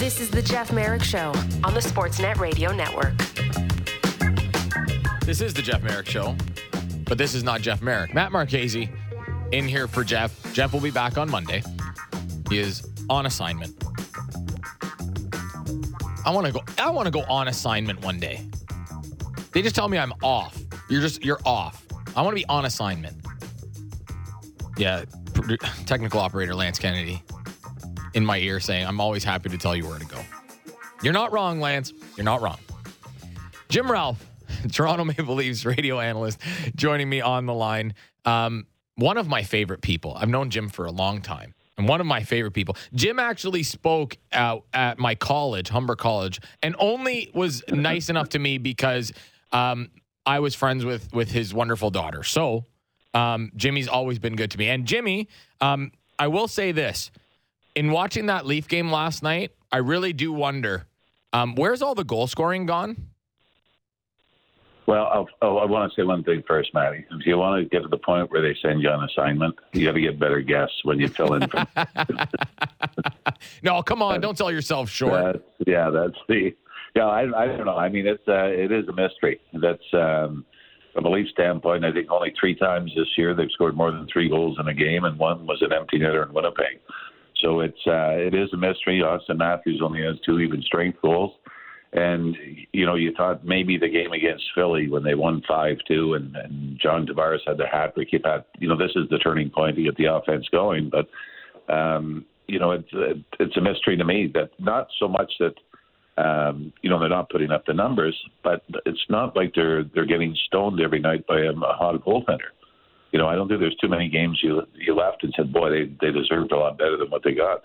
This is the Jeff Marek Show on the Sportsnet Radio Network. This is the Jeff Marek Show, but this is not Jeff Marek. Matt Marchese in here for Jeff. Jeff will be back on Monday. He is on assignment. I want to go. I want to go on assignment one day. They just tell me I'm off. You're just you're off. I want to be on assignment. Yeah, technical operator Lance Kennedy in my ear saying, "I'm always happy to tell you where to go." You're not wrong, Lance. You're not wrong. Jim Ralph, Toronto Maple Leafs radio analyst, joining me on the line. Um, one of my favorite people. I've known Jim for a long time. And one of my favorite people. Jim actually spoke out at my college, Humber College, and only was nice enough to me because um, I was friends with with his wonderful daughter. So um, Jimmy's always been good to me. And Jimmy, um, I will say this: in watching that Leaf game last night, I really do wonder um, where's all the goal scoring gone. Well, I'll, I'll, i want to say one thing first, Matty. If you want to get to the point where they send you on assignment, you got to get better guests when you fill in. From- no, come on, don't sell yourself short. That's, yeah, that's the. Yeah, I, I don't know. I mean, it's uh, it is a mystery. That's um, from a Leaf standpoint. I think only three times this year they've scored more than three goals in a game, and one was an empty netter in Winnipeg. So it's uh, it is a mystery. Auston Matthews only has two even strength goals. And you know, you thought maybe the game against Philly when they won five two, and, and John Tavares had the hat trick. You thought, you know, this is the turning point to get the offense going. But um, you know, it's it's a mystery to me that not so much that um, you know they're not putting up the numbers, but it's not like they're they're getting stoned every night by a, a hot goaltender. You know, I don't think there's too many games you you left and said, boy, they they deserved a lot better than what they got.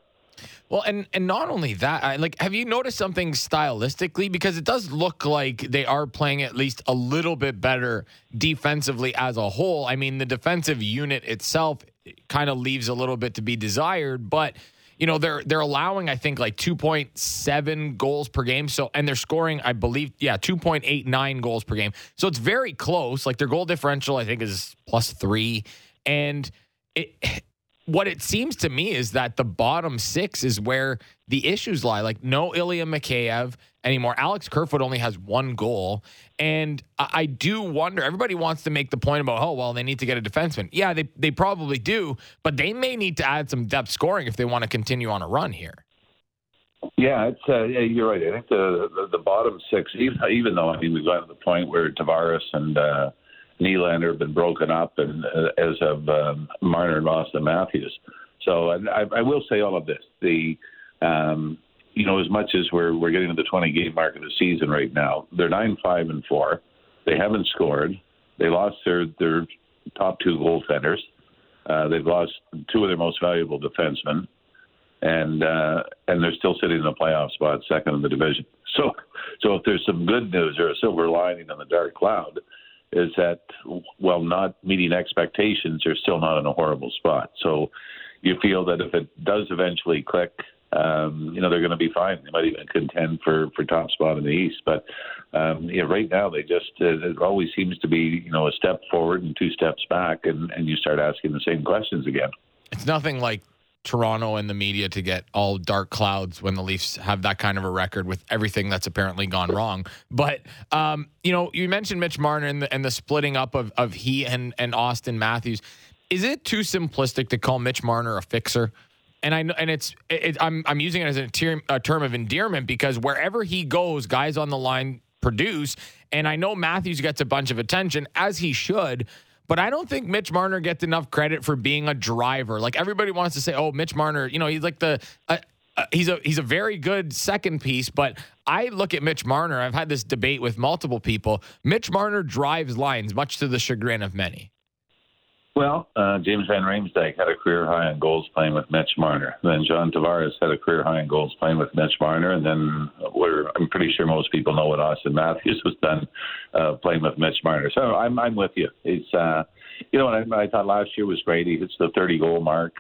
Well, and and not only that, I, like, have you noticed something stylistically? Because it does look like they are playing at least a little bit better defensively as a whole. I mean, the defensive unit itself kind of leaves a little bit to be desired, but you know they're they're allowing I think like 2.7 goals per game. So and they're scoring I believe yeah 2.89 goals per game. So it's very close. Like their goal differential I think is plus three, and it what it seems to me is that the bottom six is where the issues lie. Like no Ilya Mikheyev anymore. Alex Kerfoot only has one goal. And I do wonder, everybody wants to make the point about, oh, well, they need to get a defenseman. Yeah, they, they probably do, but they may need to add some depth scoring if they want to continue on a run here. Yeah, it's uh, yeah, you're right. I think the, the, the bottom six, even even though I mean we've gotten to the point where Tavares and uh, Nylander have been broken up, and uh, as have um, Marner and Auston Matthews. So I, I will say all of this: the um, you know, as much as we're we're getting to the 20 game mark of the season right now, they're nine five and four. They haven't scored. They lost their their top two goaltenders. Uh, they've lost two of their most valuable defensemen, and uh, and they're still sitting in a playoff spot, second in the division. So, so if there's some good news or a silver lining in the dark cloud, is that while not meeting expectations, they're still not in a horrible spot. So you feel that if it does eventually click, um, you know they're going to be fine. They might even contend for for top spot in the East. But um, yeah, right now they just uh, it always seems to be you know a step forward and two steps back, and and you start asking the same questions again. It's nothing like Toronto and the media to get all dark clouds when the Leafs have that kind of a record with everything that's apparently gone wrong. But um, you know, you mentioned Mitch Marner and the, and the splitting up of of he and and Auston Matthews. Is it too simplistic to call Mitch Marner a fixer? And I and it's it, I'm I'm using it as a term, a term of endearment because wherever he goes, guys on the line produce. And I know Matthews gets a bunch of attention as he should. But I don't think Mitch Marner gets enough credit for being a driver. Like everybody wants to say, "Oh, Mitch Marner, you know, he's like the uh, uh, he's a he's a very good second piece." But I look at Mitch Marner. I've had this debate with multiple people. Mitch Marner drives lines, much to the chagrin of many. Well, uh, James Van Riemsdyk had a career high in goals playing with Mitch Marner. Then John Tavares had a career high in goals playing with Mitch Marner. And then we're, I'm pretty sure most people know what Auston Matthews was done uh, playing with Mitch Marner. So I'm, I'm with you. It's, uh, you know, I, I thought last year was great. He hits the 30 goal mark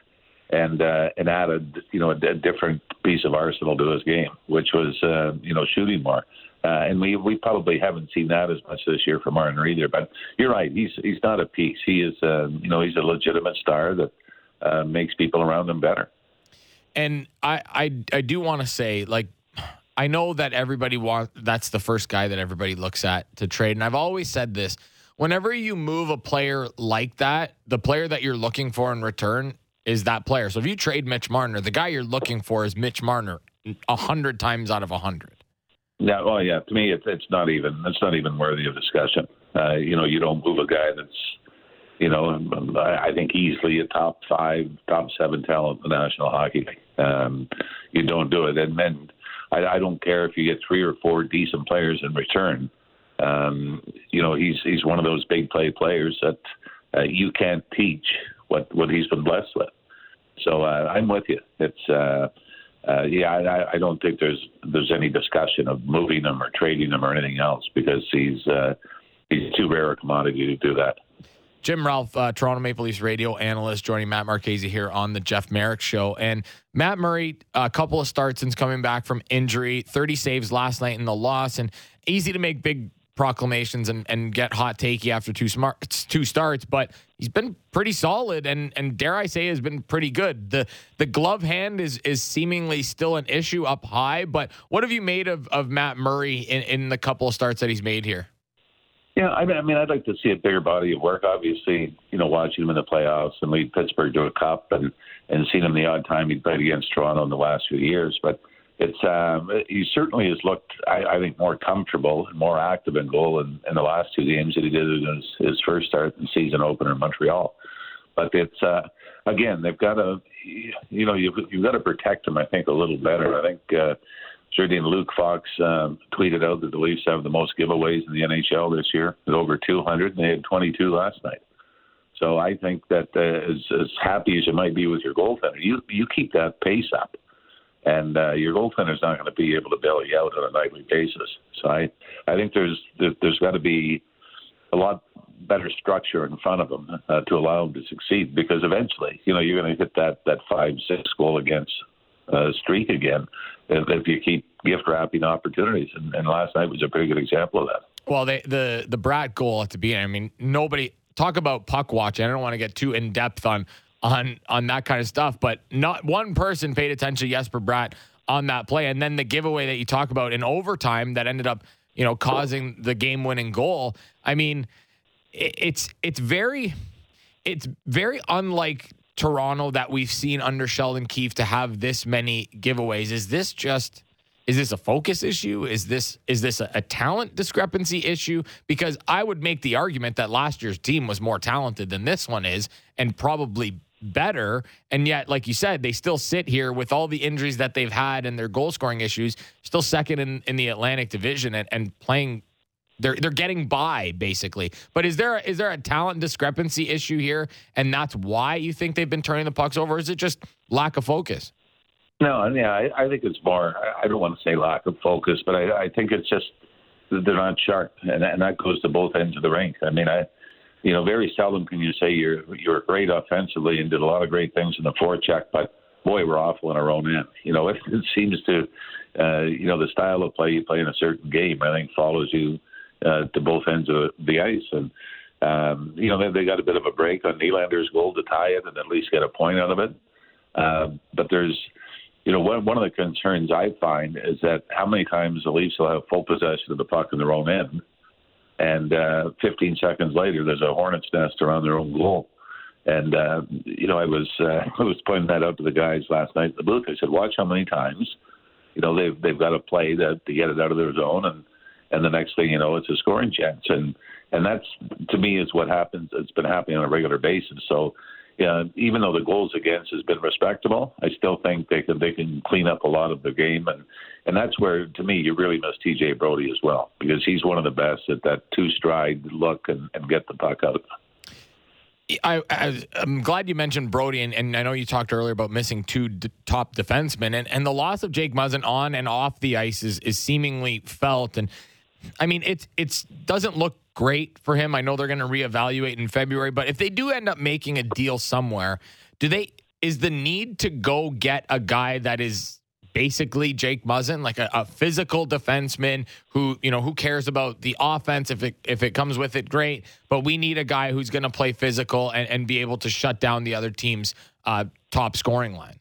and uh, and added, you know, a, a different piece of arsenal to his game, which was, uh, you know, shooting more. Uh, and we we probably haven't seen that as much this year from Marner either. But you're right; he's he's not a piece. He is, uh, you know, he's a legitimate star that uh, makes people around him better. And I I, I do want to say, like I know that everybody wants that's the first guy that everybody looks at to trade. And I've always said this whenever you move a player like that, the player that you're looking for in return is that player. So if you trade Mitch Marner, the guy you're looking for is Mitch Marner hundred times out of hundred. Yeah, well, yeah. To me, it's it's not even it's not even worthy of discussion. Uh, you know, you don't move a guy that's, you know, I think easily a top five, top seven talent in the National Hockey League. Um, you don't do it, and then I, I don't care if you get three or four decent players in return. Um, you know, he's he's one of those big play players that uh, you can't teach what what he's been blessed with. So uh, I'm with you. It's uh, uh, yeah, I, I don't think there's there's any discussion of moving him or trading him or anything else because he's uh, he's too rare a commodity to do that. Jim Ralph, uh, Toronto Maple Leafs radio analyst, joining Matt Marchese here on the Jeff Marek Show. And Matt Murray, a couple of starts since coming back from injury, 30 saves last night in the loss, and easy to make big proclamations and, and get hot takey after two smart two starts, but he's been pretty solid and and dare I say has been pretty good. The the glove hand is is seemingly still an issue up high, but what have you made of, of Matt Murray in, in the couple of starts that he's made here? Yeah, I mean, I mean, I'd like to see a bigger body of work. Obviously, you know, watching him in the playoffs and lead Pittsburgh to a cup, and and seeing him the odd time he played against Toronto in the last few years. But it's um, he certainly has looked, I, I think, more comfortable and more active in goal in, in the last two games that he did in his, his first start in season opener in Montreal. But it's uh, again, they've got to, you know, you've you've got to protect him. I think a little better. I think. Uh, Certainly, Luke Fox um, tweeted out that the Leafs have the most giveaways in the NHL this year, at over 200, and they had 22 last night. So I think that uh, as, as happy as you might be with your goaltender, you you keep that pace up, and uh, your goaltender's not going to be able to bail you out on a nightly basis. So I I think there's there's got to be a lot better structure in front of them uh, to allow them to succeed because eventually, you know, you're going to hit that that five six goal against uh, streak again if, if you keep gift wrapping opportunities. And, and last night was a pretty good example of that. Well, they, the the Bratt goal at the beginning. I mean, nobody talk about puck watching. I don't want to get too in depth on on on that kind of stuff, but not one person paid attention to Jesper Bratt on that play, and then the giveaway that you talk about in overtime that ended up you know causing the game winning goal. I mean, it's it's very it's very unlike Toronto that we've seen under Sheldon Keefe to have this many giveaways? Is this just is this a focus issue? Is this is this a, a, talent discrepancy issue? Because I would make the argument that last year's team was more talented than this one is, and probably better. And yet, like you said, they still sit here with all the injuries that they've had and their goal scoring issues, still second in, in the Atlantic Division and, and playing they're they're getting by basically. But is there is there a talent discrepancy issue here, and that's why you think they've been turning the pucks over? is it just lack of focus? No, yeah, I, I think it's more. I don't want to say lack of focus, but I, I think it's just they're not sharp, and, and that goes to both ends of the rink. I mean, I, you know, very seldom can you say you're you're great offensively and did a lot of great things in the forecheck, but boy, we're awful in our own end. You know, it, it seems to, uh, you know, the style of play you play in a certain game, I think follows you uh, to both ends of the ice. And, um, you know, they, they got a bit of a break on Nylander's goal to tie it and at least get a point out of it. Um, but there's, you know, one, one of the concerns I find is that how many times the Leafs will have full possession of the puck in their own end, and uh, 15 seconds later there's a hornet's nest around their own goal. And uh, you know, I was uh, I was pointing that out to the guys last night in the booth. I said, watch how many times, you know, they've they've got to play to, to get it out of their zone, and and the next thing you know, it's a scoring chance. And and that's to me is what happens. It's been happening on a regular basis. So. Yeah, even though the goals against has been respectable, I still think they can they can clean up a lot of the game, and and that's where to me you really miss TJ Brodie as well because he's one of the best at that two stride look and, and get the puck out. I, I, am glad you mentioned Brodie, and, and, I know you talked earlier about missing two d- top defensemen, and, and the loss of Jake Muzzin on and off the ice is, is seemingly felt. And I mean, it it's doesn't look great for him. I know they're going to reevaluate in February, but if they do end up making a deal somewhere, do they is the need to go get a guy that is basically Jake Muzzin, like a, a, physical defenseman who you know who cares about the offense if it if it comes with it, great. But we need a guy who's going to play physical and, and be able to shut down the other team's uh, top scoring line.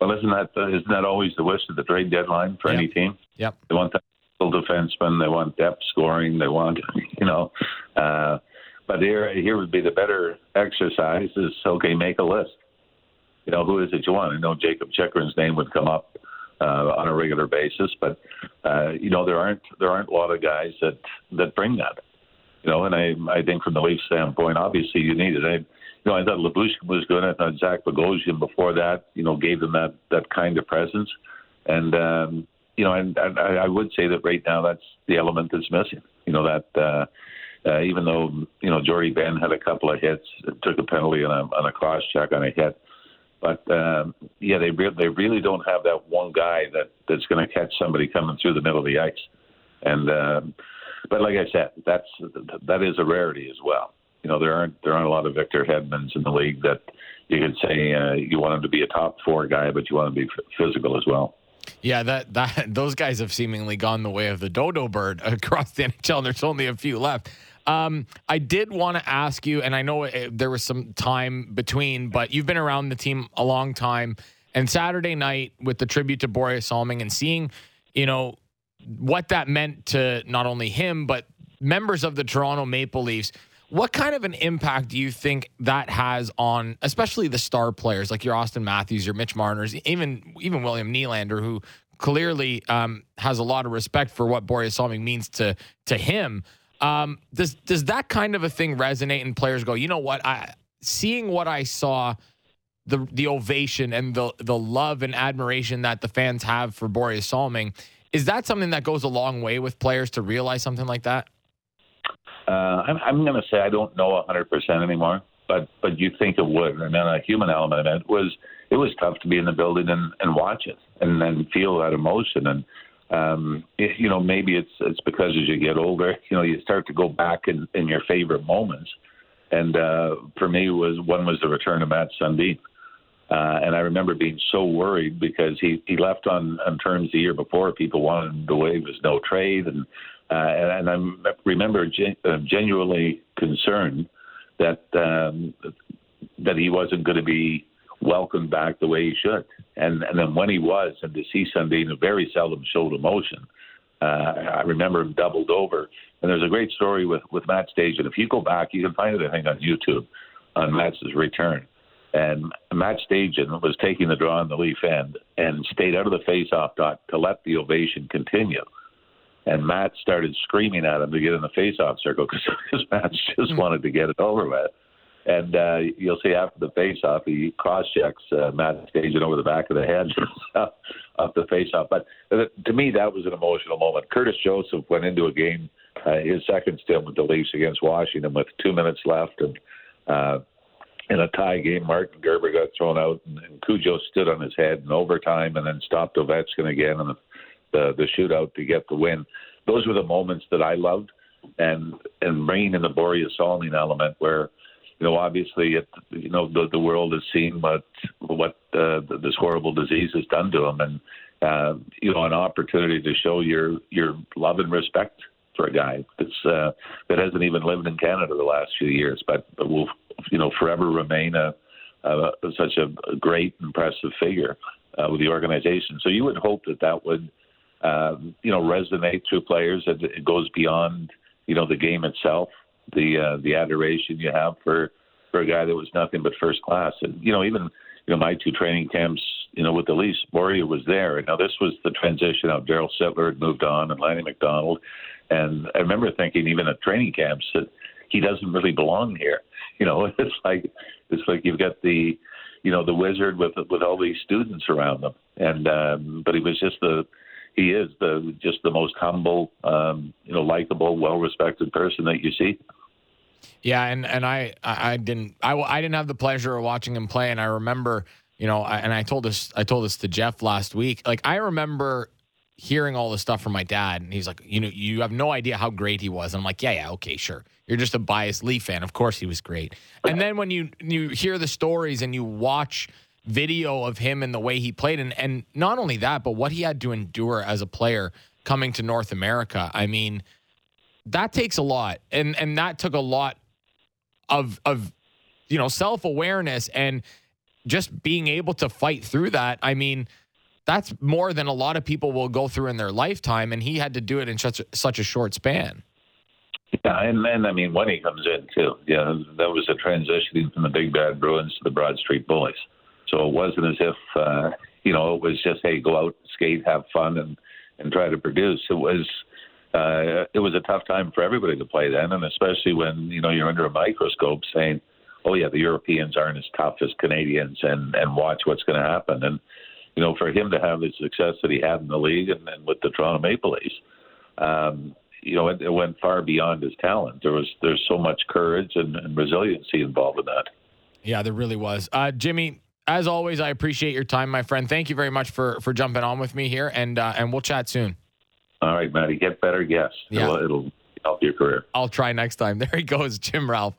Well, isn't that isn't that always the wish of the trade deadline for Yep. any team? Yep. They want that full defenseman. They want depth scoring. They want, you know. Uh, but here, here would be the better exercise is okay, make a list. You know, who is it you want? I know Jakob Chychrun's name would come up uh, on a regular basis, but uh, you know there aren't there aren't a lot of guys that that bring that. You know, and I I think from the Leafs standpoint, obviously you need it. I, you know, I thought Lyubushkin was good. I thought Zach Bogosian before that, you know, gave them that that kind of presence. And um, you know, and, and I would say that right now that's the element that's missing. You know that uh, uh, even though you know Jordie Benn had a couple of hits, took a penalty on a on a cross check on a hit, but um, yeah, they re- they really don't have that one guy that that's going to catch somebody coming through the middle of the ice. And um, but like I said, that's that is a rarity as well. You know, there aren't there aren't a lot of Victor Hedmans in the league that you could say uh, you want him to be a top four guy, but you want him to be physical as well. Yeah, that that those guys have seemingly gone the way of the dodo bird across the NHL. And there's only a few left. Um, I did want to ask you, and I know it, there was some time between, but you've been around the team a long time. And Saturday night with the tribute to Borje Salming and seeing, you know, what that meant to not only him but members of the Toronto Maple Leafs. What kind of an impact do you think that has on, especially the star players like your Auston Matthews, your Mitch Marners, even even William Nylander, who clearly um, has a lot of respect for what Borje Salming means to to him. Um, does does that kind of a thing resonate? And players go, you know what? I seeing what I saw, the the ovation and the the love and admiration that the fans have for Borje Salming, is that something that goes a long way with players to realize something like that? Uh, I'm, I'm going to say I don't know 100% anymore, but but you think it would. And then a human element of it was it was tough to be in the building and, and watch it and then feel that emotion. And um, it, you know maybe it's it's because as you get older, you know you start to go back in, in your favorite moments. And uh, for me, was one was the return of Mats Sundin. Uh, and I remember being so worried because he, he left on, on terms the year before. People wanted him to waive his no trade, and uh, and, and I remember gen- uh, genuinely concerned that um, that he wasn't going to be welcomed back the way he should. And and then when he was, and to see Sundin very seldom showed emotion, uh, I remember him doubled over. And there's a great story with with Matt Stajan, and if you go back, you can find it I think on YouTube on Matt's return. And Matt Stajan was taking the draw on the Leaf end and stayed out of the face-off dot to let the ovation continue. And Matt started screaming at him to get in the face-off circle because Matt just wanted to get it over with. And uh, you'll see after the face-off, he cross-checks uh, Matt Stajan over the back of the head off the face-off. But uh, to me, that was an emotional moment. Curtis Joseph went into a game, uh, his second stint with the Leafs against Washington, with two minutes left, and uh, in a tie game, Martin Gerber got thrown out, and, and Cujo stood on his head in overtime, and then stopped Ovechkin again in the, the the shootout to get the win. Those were the moments that I loved, and and bringing in the Borje Salming element, where you know obviously it you know the the world has seen what what uh, this horrible disease has done to him, and uh, you know an opportunity to show your your love and respect for a guy that's uh, that hasn't even lived in Canada the last few years, but, but will you know forever remain a, a such a great, impressive figure uh, with the organization. So you would hope that that would um, you know resonate through players. That it goes beyond you know the game itself, the uh, the adoration you have for for a guy that was nothing but first class, and you know even you know my two training camps. You know, with the Leafs, Borje was there. And now this was the transition of Darryl Sittler had moved on and Lanny McDonald. And I remember thinking, even at training camps, that he doesn't really belong here. You know, it's like it's like you've got the, you know, the wizard with with all these students around them, and um, but he was just the, he is the just the most humble, um, you know, likable, well respected person that you see. Yeah, and and I I didn't I, I didn't have the pleasure of watching him play, and I remember you know, and I told this I told this to Jeff last week. Like I remember hearing all this stuff from my dad, and he's like, you know, you have no idea how great he was. And I'm like, yeah, yeah, okay, sure. You're just a biased Leaf fan. Of course, he was great. And then when you you hear the stories and you watch video of him and the way he played, and and not only that, but what he had to endure as a player coming to North America. I mean, that takes a lot, and and that took a lot of of you know self awareness and just being able to fight through that, I mean, that's more than a lot of people will go through in their lifetime, and he had to do it in such a, such a short span. Yeah, and then I mean when he comes in too, yeah, that was a transitioning from the Big Bad Bruins to the Broad Street Bullies. So it wasn't as if uh, you know it was just hey go out, skate, have fun, and and try to produce. It was uh, it was a tough time for everybody to play then, and especially when you know you're under a microscope saying, oh yeah, the Europeans aren't as tough as Canadians, and and watch what's going to happen. And you know for him to have the success that he had in the league and, and with the Toronto Maple Leafs. Um, you know, it, it went far beyond his talent. There was there's so much courage and, and resiliency involved in that. Yeah, there really was. Uh, Jimmy, as always, I appreciate your time, my friend. Thank you very much for for jumping on with me here, and uh, and we'll chat soon. All right, Matty, get better guests. Yeah. It'll, it'll help your career. I'll try next time. There he goes, Jim Ralph,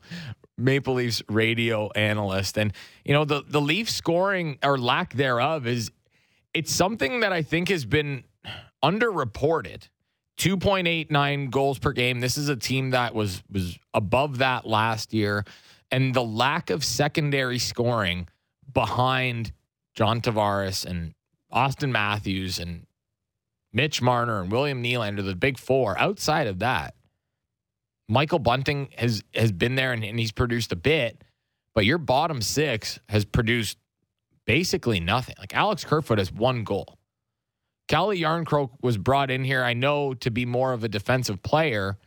Maple Leafs radio analyst, and you know the the Leafs scoring or lack thereof is it's something that I think has been underreported. 2.89 goals per game. This is a team that was was above that last year and the lack of secondary scoring behind John Tavares and Auston Matthews and Mitch Marner and William Nylander, the big four. Outside of that, Michael Bunting has has been there and, and he's produced a bit, but your bottom six has produced basically nothing. Like Alex Kerfoot has one goal. Calle Jarnkrok was brought in here, I know, to be more of a defensive player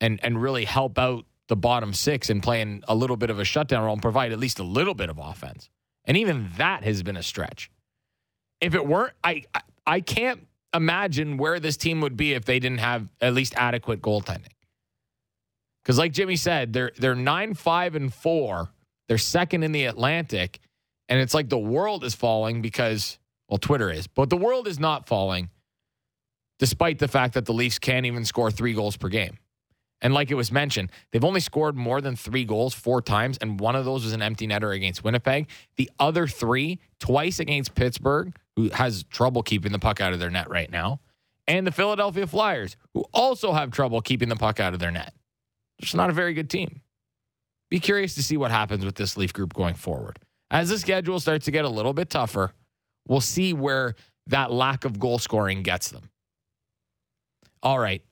and and really help out the bottom six and playing a little bit of a shutdown role and provide at least a little bit of offense. And even that has been a stretch. If it weren't, I I, can't imagine where this team would be if they didn't have at least adequate goaltending. Because, like Jimmy said, they're they're nine five and four. They're second in the Atlantic, and it's like the world is falling because well, Twitter is, but the world is not falling, despite the fact that the Leafs can't even score three goals per game. And like it was mentioned, they've only scored more than three goals four times, and one of those was an empty netter against Winnipeg. The other three, twice against Pittsburgh, who has trouble keeping the puck out of their net right now, and the Philadelphia Flyers, who also have trouble keeping the puck out of their net. It's not a very good team. Be curious to see what happens with this Leaf group going forward. As the schedule starts to get a little bit tougher, we'll see where that lack of goal scoring gets them. All right.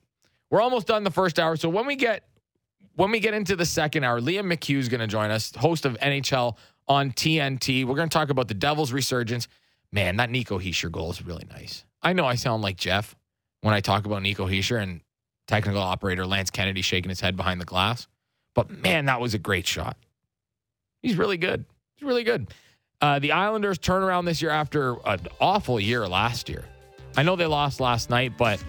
We're almost done the first hour. So when we get when we get into the second hour, Liam McHugh is going to join us, host of NHL on TNT. We're going to talk about the Devils' resurgence. Man, that Nico Hischier goal is really nice. I know I sound like Jeff when I talk about Nico Hischier and technical operator Lance Kennedy shaking his head behind the glass, but man, that was a great shot. He's really good. He's really good. Uh, the Islanders turn around this year after an awful year last year. I know they lost last night, but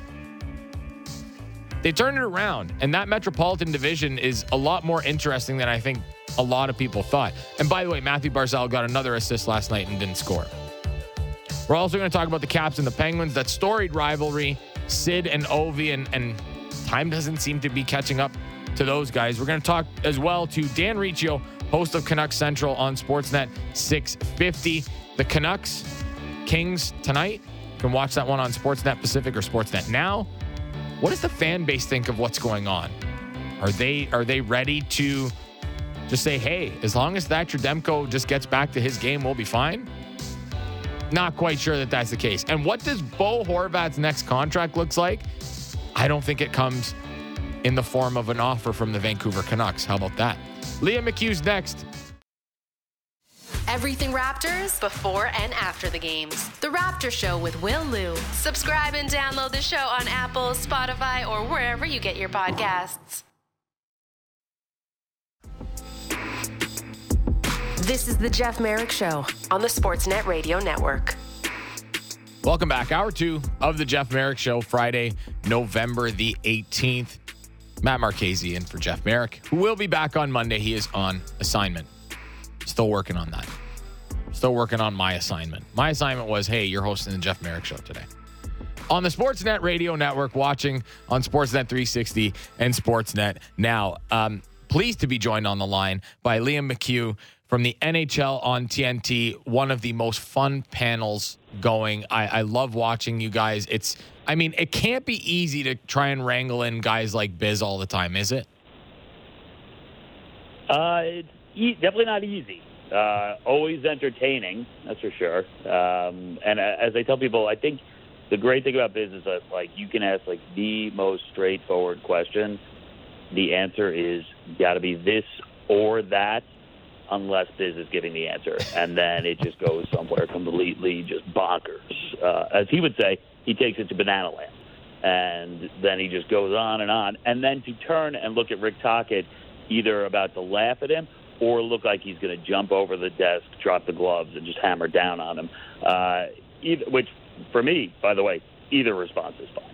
they turned it around. And that Metropolitan Division is a lot more interesting than I think a lot of people thought. And by the way, Mathew Barzal got another assist last night and didn't score. We're also going to talk about the Caps and the Penguins, that storied rivalry, Sid and Ovi, and, and time doesn't seem to be catching up to those guys. We're going to talk as well to Dan Riccio, host of Canucks Central on Sportsnet 650. The Canucks Kings tonight. You can watch that one on Sportsnet Pacific or Sportsnet Now. What does the fan base think of what's going on? Are they are they ready to just say, hey, as long as Thatcher Demko just gets back to his game, we'll be fine? Not quite sure that that's the case. And what does Bo Horvat's next contract looks like? I don't think it comes in the form of an offer from the Vancouver Canucks. How about that? Liam McHugh's next. Everything Raptors before and after the games. The Raptor Show with Will Lou. Subscribe and download the show on Apple, Spotify, or wherever you get your podcasts. This is the Jeff Marek Show on the Sportsnet Radio Network. Welcome back. Hour two of the Jeff Marek Show, Friday, November the 18th. Matt Marchese in for Jeff Marek, who will be back on Monday. He is on assignment. Still working on that. Still working on my assignment. My assignment was hey, you're hosting the Jeff Marek Show today. On the Sportsnet Radio Network, watching on Sportsnet 360 and Sportsnet now. Um, pleased to be joined on the line by Liam McHugh from the NHL on TNT, one of the most fun panels going. I, I love watching you guys. It's, I mean, it can't be easy to try and wrangle in guys like Biz all the time, is it? Uh, it's e- definitely not easy. Uh, always entertaining, that's for sure. Um, and as I tell people, I think the great thing about Biz is that like you can ask like the most straightforward question. The answer is got to be this or that, unless Biz is giving the answer, and then it just goes somewhere completely just bonkers. Uh, as he would say, he takes it to banana land, and then he just goes on and on. And then to turn and look at Rick Tocchet, either about to laugh at him or look like he's going to jump over the desk, drop the gloves, and just hammer down on him. Uh, either, which, for me, by the way, either response is fine.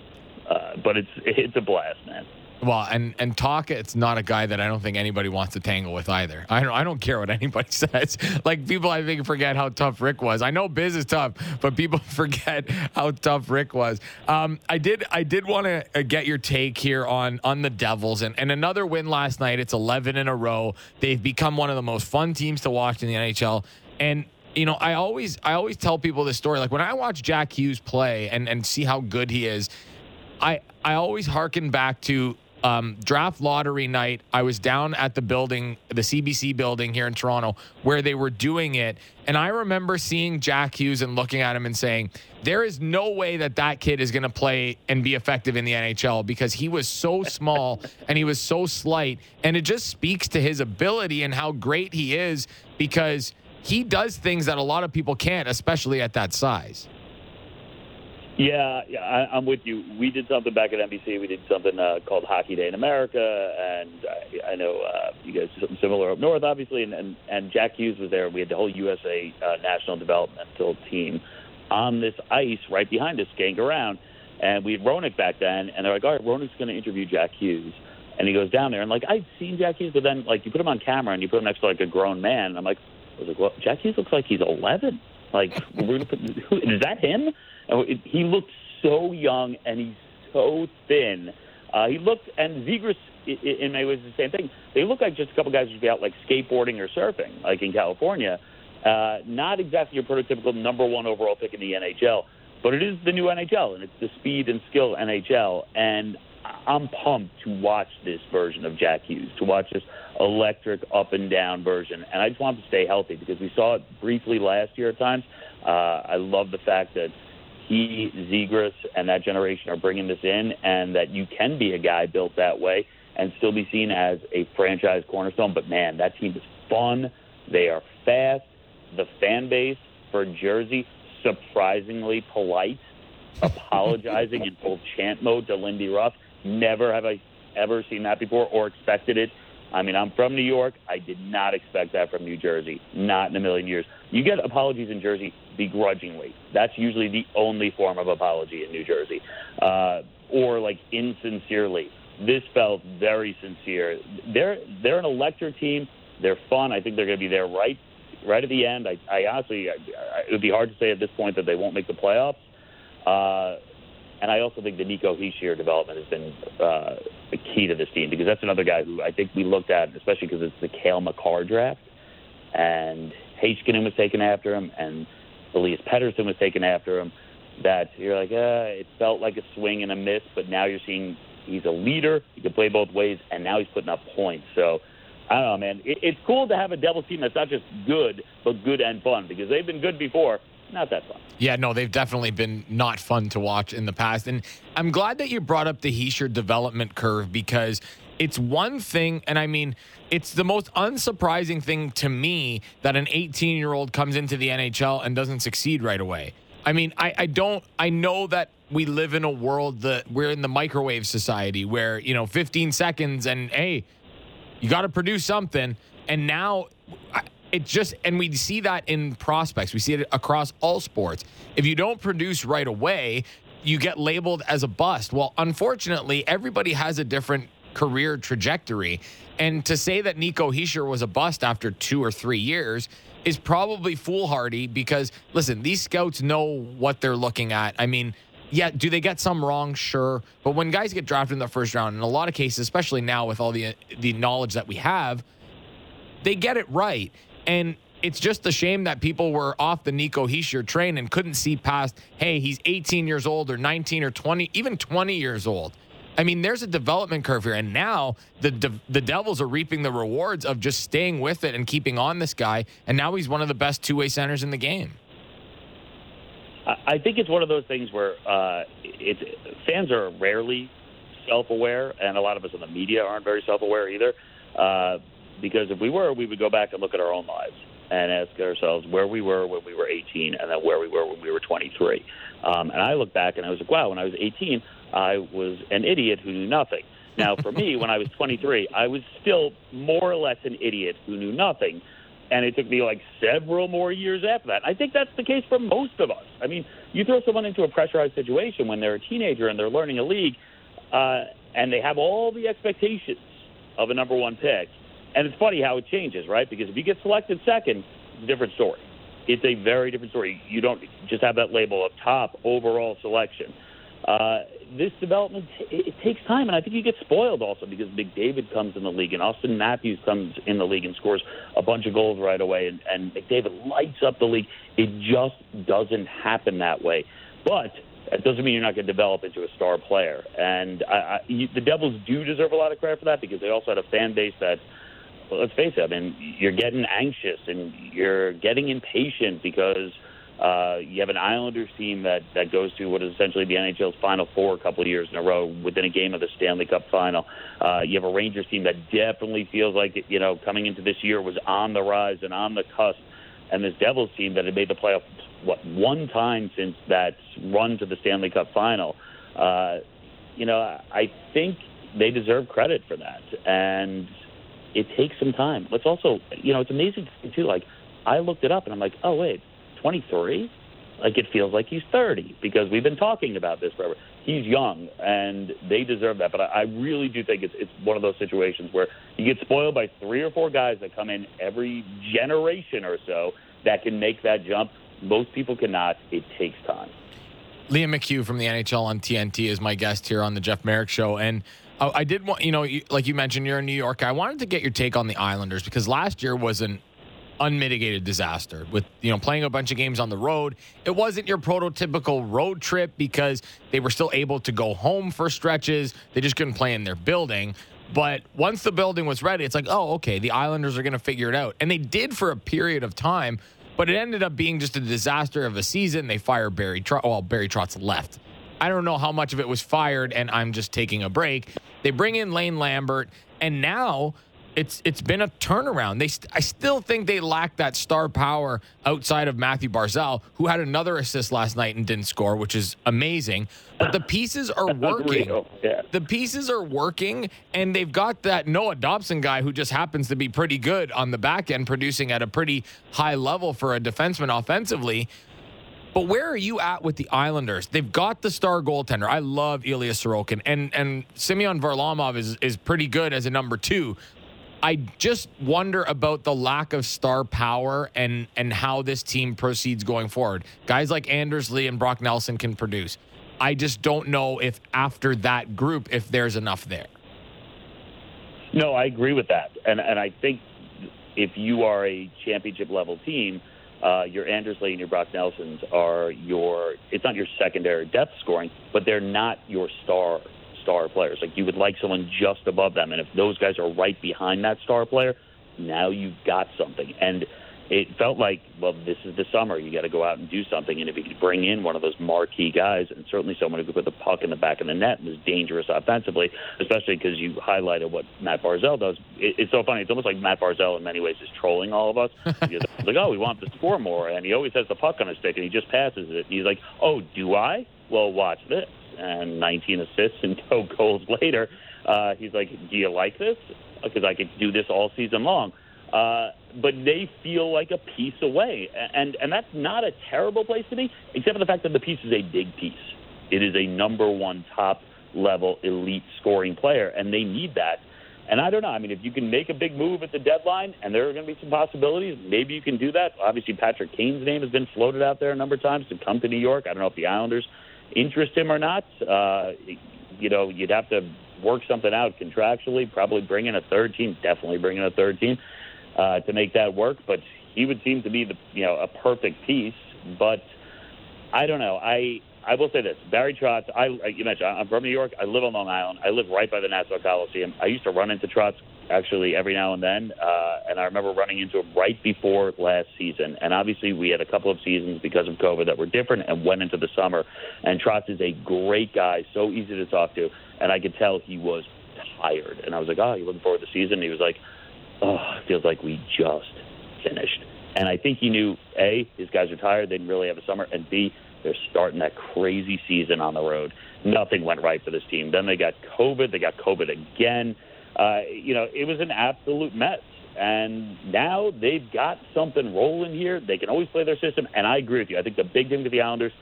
Uh, but it's it's a blast, man. Well, and and It's not a guy that I don't think anybody wants to tangle with either. I don't I don't care what anybody says. Like people, I think forget how tough Rick was. I know Biz is tough, but people forget how tough Rick was. Um, I did I did want to uh, get your take here on on the Devils and and another win last night. It's eleven in a row. They've become one of the most fun teams to watch in the NHL. And you know, I always I always tell people this story. Like when I watch Jack Hughes play and and see how good he is, I I always harken back to um, draft lottery night, I was down at the building, the CBC building here in Toronto, where they were doing it. And I remember seeing Jack Hughes and looking at him and saying, there is no way that that kid is going to play and be effective in the NHL because he was so small and he was so slight. And it just speaks to his ability and how great he is because he does things that a lot of people can't, especially at that size. Yeah, yeah, I, I'm with you. We did something back at NBC. We did something uh, called Hockey Day in America, and I, I know uh, you guys did something similar up north, obviously. And, and and Jack Hughes was there. We had the whole USA uh, national developmental team on this ice right behind us, skating around. And we had Roenick back then, and they're like, "All right, Roenick's going to interview Jack Hughes." And he goes down there, and like I'd seen Jack Hughes, but then like you put him on camera and you put him next to like a grown man. And I'm like, I was like, well, Jack Hughes looks like he's 11. Like, we're gonna put, is that him? And he looked so young and he's so thin. Uh, he looked, and Zegras in many ways the same thing. They look like just a couple guys who'd be out like skateboarding or surfing, like in California. Uh, not exactly your prototypical number one overall pick in the NHL, but it is the new NHL, and it's the speed and skill NHL. And I'm pumped to watch this version of Jack Hughes, to watch this electric up and down version. And I just want him to stay healthy because we saw it briefly last year at times. Uh, I love the fact that he, Zegras, and that generation are bringing this in, and that you can be a guy built that way and still be seen as a franchise cornerstone. But man, that team is fun. They are fast. The fan base for Jersey surprisingly polite, apologizing in full chant mode to Lindy Ruff. Never have I ever seen that before or expected it. I mean, I'm from New York. I did not expect that from New Jersey. Not in a million years. You get apologies in Jersey begrudgingly. That's usually the only form of apology in New Jersey, uh, or like insincerely. This felt very sincere. They're they're an electric team. They're fun. I think they're going to be there right right at the end. I, I honestly, I, I, it would be hard to say at this point that they won't make the playoffs. Uh, and I also think the Nico Hischier development has been uh, a key to this team because that's another guy who I think we looked at, especially because it's the Cale Makar draft, and Heiskanen was taken after him, and Elias Pettersson was taken after him. That you're like, uh, it felt like a swing and a miss, but now you're seeing he's a leader. He can play both ways, and now he's putting up points. So I don't know, man. It, it's cool to have a Devils team that's not just good, but good and fun because they've been good before not that fun. Yeah, no, they've definitely been not fun to watch in the past. And I'm glad that you brought up the Hischier development curve because it's one thing, and I mean, it's the most unsurprising thing to me that an 18 year old comes into the NHL and doesn't succeed right away. I mean, I, I don't, I know that we live in a world that we're in the microwave society where, you know, 15 seconds and hey, you got to produce something. And now, it just and we see that in prospects. We see it across all sports. If you don't produce right away, you get labeled as a bust. Well, unfortunately, everybody has a different career trajectory. And to say that Nico Hischier was a bust after two or three years is probably foolhardy because listen, these scouts know what they're looking at. I mean, yeah, do they get some wrong? Sure, but when guys get drafted in the first round, in a lot of cases, especially now with all the the knowledge that we have, they get it right. And it's just a shame that people were off the Nico Hischier train and couldn't see past, hey, he's 18 years old or 19 or 20, even 20 years old. I mean, there's a development curve here, and now the the Devils are reaping the rewards of just staying with it and keeping on this guy, and now he's one of the best two way centers in the game. I think it's one of those things where uh, it's fans are rarely self-aware, and a lot of us in the media aren't very self-aware either. Uh, because if we were, we would go back and look at our own lives and ask ourselves where we were when we were 18, and then where we were when we were 23. Um, and I look back and I was like, wow, when I was 18, I was an idiot who knew nothing. Now, for me, when I was 23, I was still more or less an idiot who knew nothing. And it took me like several more years after that. I think that's the case for most of us. I mean, you throw someone into a pressurized situation when they're a teenager and they're learning a league, uh, and they have all the expectations of a number one pick. And it's funny how it changes, right? Because if you get selected second, different story. It's a very different story. You don't just have that label of top overall selection. Uh, this development it, it takes time, and I think you get spoiled also because McDavid comes in the league and Auston Matthews comes in the league and scores a bunch of goals right away, and, and McDavid lights up the league. It just doesn't happen that way. But that doesn't mean you're not going to develop into a star player. And I, I, you, the Devils do deserve a lot of credit for that because they also had a fan base that, let's face it, I mean, you're getting anxious and you're getting impatient because uh, you have an Islanders team that, that goes to what is essentially the NHL's Final Four a couple of years in a row within a game of the Stanley Cup Final. Uh, you have a Rangers team that definitely feels like, you know, coming into this year was on the rise and on the cusp. And this Devils team that had made the playoff what one time since that run to the Stanley Cup final. Uh, you know, I think they deserve credit for that, and it takes some time. Let's also, you know, it's amazing too. Like, I looked it up and I'm like, oh wait, 23. Like it feels like he's 30 because we've been talking about this forever. He's young, and they deserve that. But I, I really do think it's it's one of those situations where you get spoiled by three or four guys that come in every generation or so that can make that jump most people cannot. It takes time. Liam McHugh from the NHL on TNT is my guest here on the Jeff Marek Show, and Oh, I did want you know, like you mentioned, you're in New York. I wanted to get your take on the Islanders because last year was an unmitigated disaster with you know playing a bunch of games on the road. It wasn't your prototypical road trip because they were still able to go home for stretches. They just couldn't play in their building. But once the building was ready, it's like, oh, okay, the Islanders are going to figure it out. And they did for a period of time. But it ended up being just a disaster of a season. They fired Barry Trotz. Well, Barry Trotz left. I don't know how much of it was fired, and I'm just taking a break. They bring in Lane Lambert, and now it's it's been a turnaround. They st- I still think they lack that star power outside of Mathew Barzal, who had another assist last night and didn't score, which is amazing. But the pieces are working. Oh, yeah. The pieces are working, and they've got that Noah Dobson guy who just happens to be pretty good on the back end, producing at a pretty high level for a defenseman offensively. But where are you at with the Islanders? They've got the star goaltender. I love Ilya Sorokin, and and Semyon Varlamov is is pretty good as a number two. I just wonder about the lack of star power and and how this team proceeds going forward. Guys like Anders Lee and Brock Nelson can produce. I just don't know if after that group if there's enough there. No, I agree with that, and and I think if you are a championship level team, uh, your Anders Lee and your Brock Nelsons are your. It's not your secondary depth scoring, but they're not your star star players. Like you would like someone just above them, and if those guys are right behind that star player, now you've got something. And it felt like, well, this is the summer. You got to go out and do something. And if you could bring in one of those marquee guys, and certainly someone who could put the puck in the back of the net and is dangerous offensively, especially because you highlighted what Matt Barzal does. It, it's so funny. It's almost like Matt Barzal in many ways is trolling all of us. It's like, oh, we want to score more, and he always has the puck on his stick, and he just passes it. And he's like, oh, do I? Well, watch this and 19 assists and no goals later. Uh, he's like, "Do you like this? Because I could do this all season long." Uh, but they feel like a piece away, and and that's not a terrible place to be, except for the fact that the piece is a big piece. It is a number one top level elite scoring player, and they need that. And I don't know. I mean, if you can make a big move at the deadline, and there are going to be some possibilities, maybe you can do that. Obviously, Patrick Kane's name has been floated out there a number of times to come to New York. I don't know if the Islanders interest him or not. Uh, you know, you'd have to work something out contractually. Probably bring in a third team. Definitely bring in a third team uh, to make that work. But he would seem to be the you know a perfect piece. But I don't know. I I will say this: Barry Trotz. I you mentioned I'm from New York. I live on Long Island. I live right by the Nassau Coliseum. I used to run into Trotz actually every now and then, uh, and I remember running into him right before last season. And obviously, we had a couple of seasons because of COVID that were different, and went into the summer. And Trotz is a great guy, so easy to talk to, and I could tell he was tired. And I was like, "Oh, you looking forward to the season?" And he was like, "Oh, it feels like we just finished." And I think he knew a his guys are tired; they didn't really have a summer, and b they're starting that crazy season on the road. Nothing went right for this team. Then they got COVID. They got COVID again. Uh, you know, it was an absolute mess. And now they've got something rolling here. They can always play their system. And I agree with you. I think the big thing with the Islanders,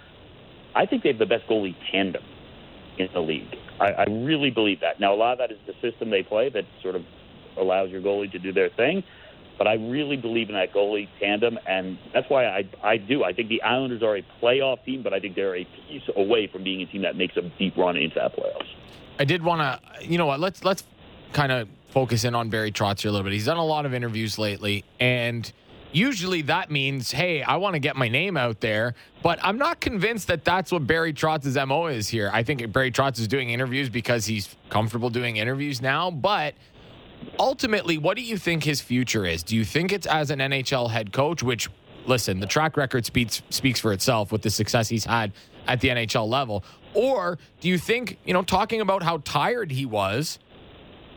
I think they have the best goalie tandem in the league. I, I really believe that. Now, a lot of that is the system they play that sort of allows your goalie to do their thing. But I really believe in that goalie tandem, and that's why I I do. I think the Islanders are a playoff team, but I think they're a piece away from being a team that makes a deep run into that playoffs. I did want to, you know what? Let's let's kind of focus in on Barry Trotz here a little bit. He's done a lot of interviews lately, and usually that means, hey, I want to get my name out there. But I'm not convinced that that's what Barry Trotz's mo is here. I think Barry Trotz is doing interviews because he's comfortable doing interviews now, but ultimately, what do you think his future is? Do you think it's as an NHL head coach, which, listen, the track record speaks speaks for itself with the success he's had at the NHL level, or do you think, you know, talking about how tired he was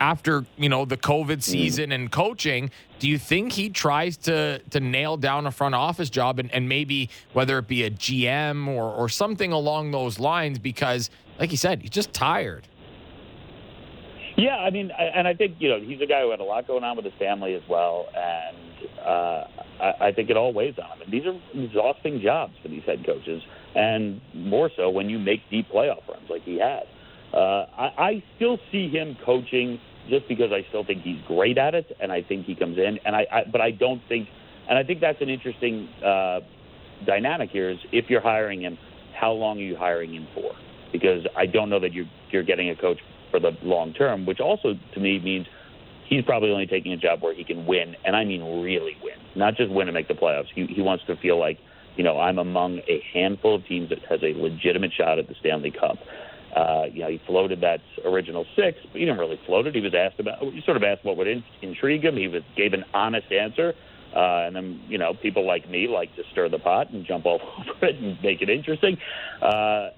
after you know the COVID hmm. season and coaching, do you think he tries to to nail down a front office job and, and maybe whether it be a GM or or something along those lines? Because, like you said, he's just tired. Yeah, I mean, and I think you know he's a guy who had a lot going on with his family as well, and uh, I, I think it all weighs on him. And these are exhausting jobs for these head coaches, and more so when you make deep playoff runs like he had. Uh, I, I still see him coaching just because I still think he's great at it, and I think he comes in, and I, I but I don't think, and I think that's an interesting uh, dynamic here is if you're hiring him, how long are you hiring him for? Because I don't know that you're you're getting a coach for the long term, which also to me means he's probably only taking a job where he can win, and I mean really win, not just win and make the playoffs. He, he wants to feel like, you know, I'm among a handful of teams that has a legitimate shot at the Stanley Cup. Uh, you know, he floated that original six, but he didn't really float it. He was asked about, he sort of asked what would in, intrigue him. He was gave an honest answer. Uh, and then, you know, people like me like to stir the pot and jump all over it and make it interesting. Uh,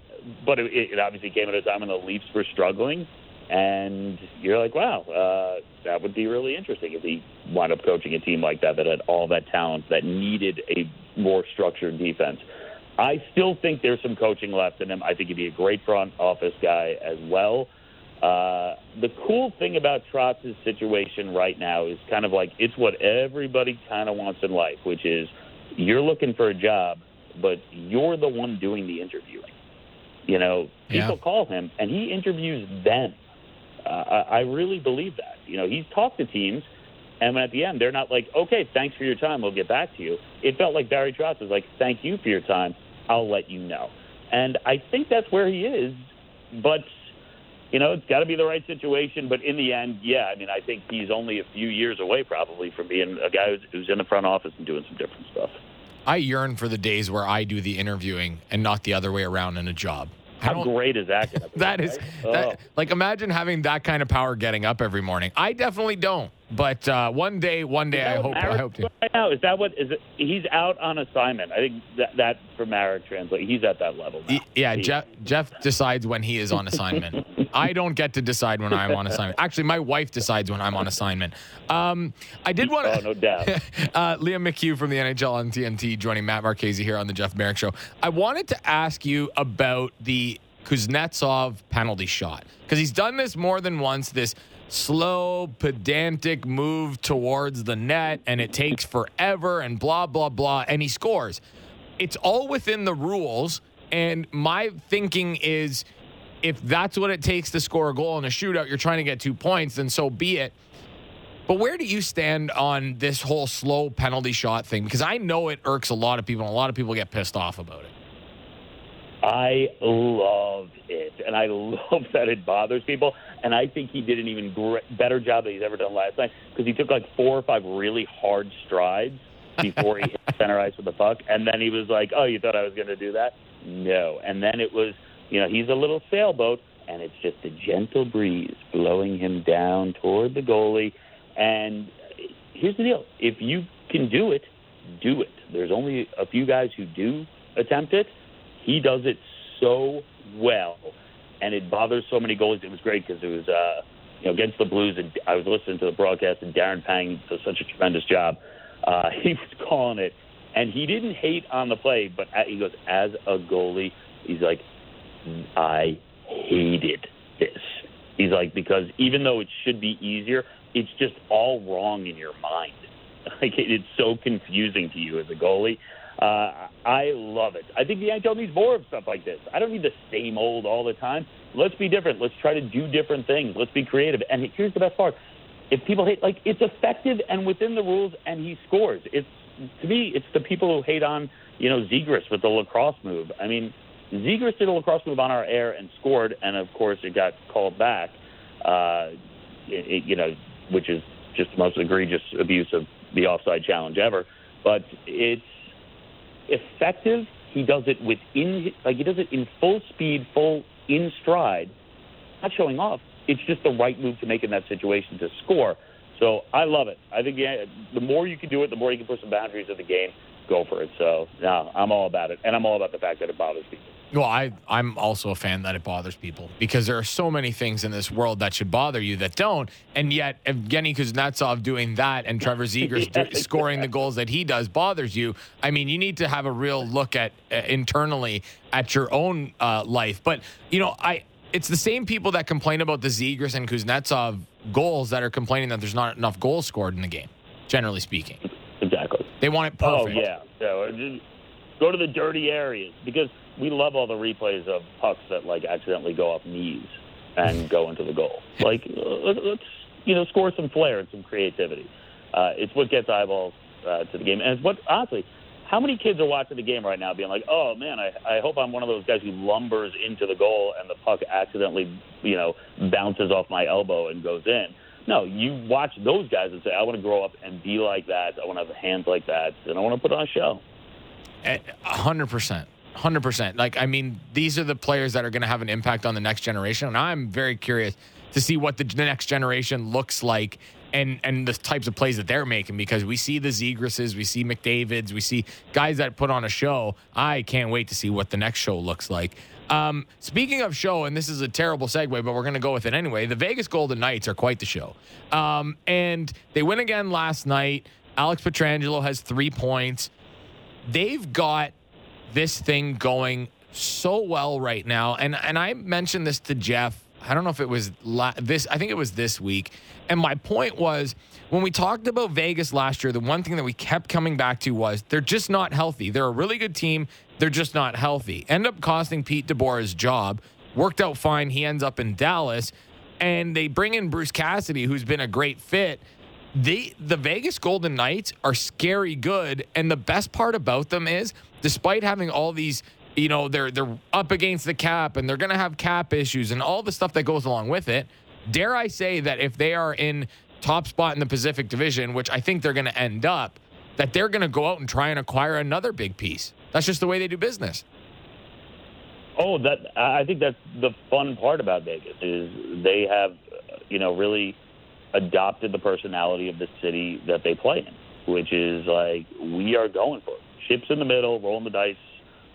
but it, it obviously came at a time when the Leafs were struggling, and you're like, wow, uh, that would be really interesting if he wound up coaching a team like that that had all that talent that needed a more structured defense. I still think there's some coaching left in him. I think he'd be a great front office guy as well. Uh, the cool thing about Trotz's situation right now is kind of like it's what everybody kind of wants in life, which is you're looking for a job, but you're the one doing the interviewing. You know, people yeah. call him and he interviews them. Uh, I really believe that. You know, he's talked to teams, and at the end, they're not like, okay, thanks for your time, we'll get back to you. It felt like Barry Trotz was like, thank you for your time, I'll let you know. And I think that's where he is, but you know, it's got to be the right situation. But in the end, yeah, I mean, I think he's only a few years away probably from being a guy who's, who's in the front office and doing some different stuff. I yearn for the days where I do the interviewing and not the other way around in a job. How great is that? that is right? that, oh. like imagine having that kind of power getting up every morning. I definitely don't. But uh, one day, one day, I hope. I hope to. Right now, is that what is it? He's out on assignment. I think that that for Marek translate. He's at that level. Now. Yeah, he, Jeff. Jeff decides when he is on assignment. I don't get to decide when I'm on assignment. Actually, my wife decides when I'm on assignment. Um, I did want to. Oh, no doubt. uh, Liam McHugh from the NHL on TNT joining Matt Marchese here on the Jeff Marek Show. I wanted to ask you about the Kuznetsov penalty shot because he's done this more than once. This slow, pedantic move towards the net, and it takes forever, and blah, blah, blah, and he scores. It's all within the rules. And my thinking is if that's what it takes to score a goal in a shootout, you're trying to get two points, then so be it. But where do you stand on this whole slow penalty shot thing? Because I know it irks a lot of people, and a lot of people get pissed off about it. I love it, and I love that it bothers people. And I think he did an even great, better job than he's ever done last night because he took like four or five really hard strides before he hit center ice with the puck, and then he was like, "Oh, you thought I was going to do that? No. And then it was, you know, he's a little sailboat, and it's just a gentle breeze blowing him down toward the goalie. And here's the deal if you can do it, do it. There's only a few guys who do attempt it. He does it so well, and it bothers so many goalies. It was great because it was, uh, you know, against the Blues, and I was listening to the broadcast, and Darren Pang does such a tremendous job. Uh, he was calling it, and he didn't hate on the play, but he goes, as a goalie, he's like, I hated this. He's like, because even though it should be easier, it's just all wrong in your mind. Like it's so confusing to you as a goalie. Uh, I love it. I think the NHL needs more of stuff like this. I don't need the same old all the time. Let's be different. Let's try to do different things. Let's be creative. And here's the best part: if people hate, like it's effective and within the rules, and he scores. It's to me, it's the people who hate on you know Zegras with the lacrosse move. I mean, Zegras did a lacrosse move on our air and scored, and of course it got called back. Uh, it, you know, which is just the most egregious abuse of the offside challenge ever. But it's effective. He does it within, like he does it in full speed, full in stride, not showing off. It's just the right move to make in that situation to score. So I love it. I think yeah, the more you can do it, the more you can push the boundaries of the game. Go for it. So no, I'm all about it, and I'm all about the fact that it bothers people. Well, I, I'm also a fan that it bothers people because there are so many things in this world that should bother you that don't. And yet, Evgeny Kuznetsov doing that and Trevor Zegras yeah, scoring the goals that he does bothers you. I mean, you need to have a real look at uh, internally at your own uh, life. But, you know, I it's the same people that complain about the Zegras and Kuznetsov goals that are complaining that there's not enough goals scored in the game, generally speaking. Exactly. They want it oh, perfect. Oh, yeah. So, go to the dirty areas because we love all the replays of pucks that like accidentally go off knees and go into the goal. Like let's you know score some flair and some creativity. Uh, it's what gets eyeballs uh, to the game, and it's what honestly. How many kids are watching the game right now, being like, "Oh man, I, I hope I'm one of those guys who lumbers into the goal and the puck accidentally, you know, bounces off my elbow and goes in." No, you watch those guys and say, "I want to grow up and be like that. I want to have hands like that, and I want to put on a show." Hundred percent. Hundred percent. Like, I mean, these are the players that are going to have an impact on the next generation, and I'm very curious to see what the next generation looks like and and the types of plays that they're making because we see the Zegrases, we see McDavid's, we see guys that put on a show. I can't wait to see what the next show looks like. Um, speaking of show, and this is a terrible segue, but we're going to go with it anyway. The Vegas Golden Knights are quite the show, um, and they win again last night. Alex Pietrangelo has three points. They've got this thing going so well right now. And and I mentioned this to Jeff. I don't know if it was la- this. I think it was this week. And my point was when we talked about Vegas last year, the one thing that we kept coming back to was they're just not healthy. They're a really good team. They're just not healthy. End up costing Pete DeBoer his job. Worked out fine. He ends up in Dallas. And they bring in Bruce Cassidy, who's been a great fit. They, the Vegas Golden Knights are scary good. And the best part about them is despite having all these you know they're they're up against the cap and they're going to have cap issues and all the stuff that goes along with it dare i say that if they are in top spot in the pacific division which i think they're going to end up that they're going to go out and try and acquire another big piece that's just the way they do business oh that i think that's the fun part about vegas is they have you know really adopted the personality of the city that they play in which is like we are going for it chips in the middle, rolling the dice,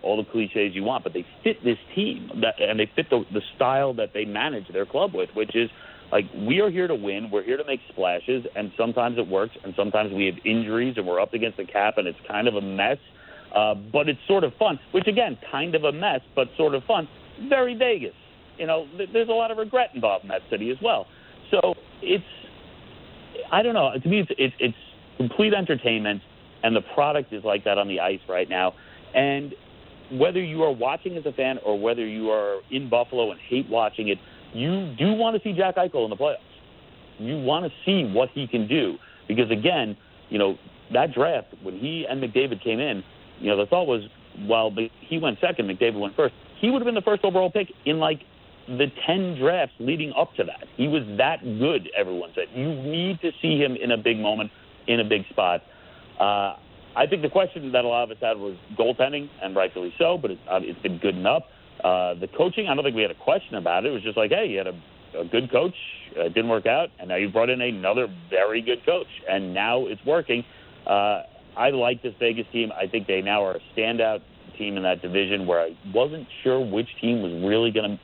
all the cliches you want, but they fit this team that, and they fit the, the style that they manage their club with, which is like we are here to win, we're here to make splashes, and sometimes it works, and sometimes we have injuries and we're up against the cap, and it's kind of a mess. Uh, but it's sort of fun, which again, kind of a mess, but sort of fun. Very Vegas. You know, th- there's a lot of regret involved in that city as well. So it's, I don't know. To me, it's it's, it's complete entertainment and the product is like that on the ice right now. And whether you are watching as a fan or whether you are in Buffalo and hate watching it, you do want to see Jack Eichel in the playoffs. You want to see what he can do because again, you know that draft when he and McDavid came in, you know the thought was, well, he went second, McDavid went first. He would have been the first overall pick in like the 10 drafts leading up to that. He was that good, everyone said. You need to see him in a big moment, in a big spot. Uh, I think the question that a lot of us had was goaltending, and rightfully so, but it's, uh, it's been good enough. Uh, the coaching, I don't think we had a question about it. It was just like, hey, you had a, a good coach, uh, didn't work out, and now you brought in another very good coach, and now it's working. Uh, I like this Vegas team. I think they now are a standout team in that division where I wasn't sure which team was really going to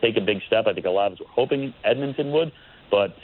take a big step. I think a lot of us were hoping Edmonton would, but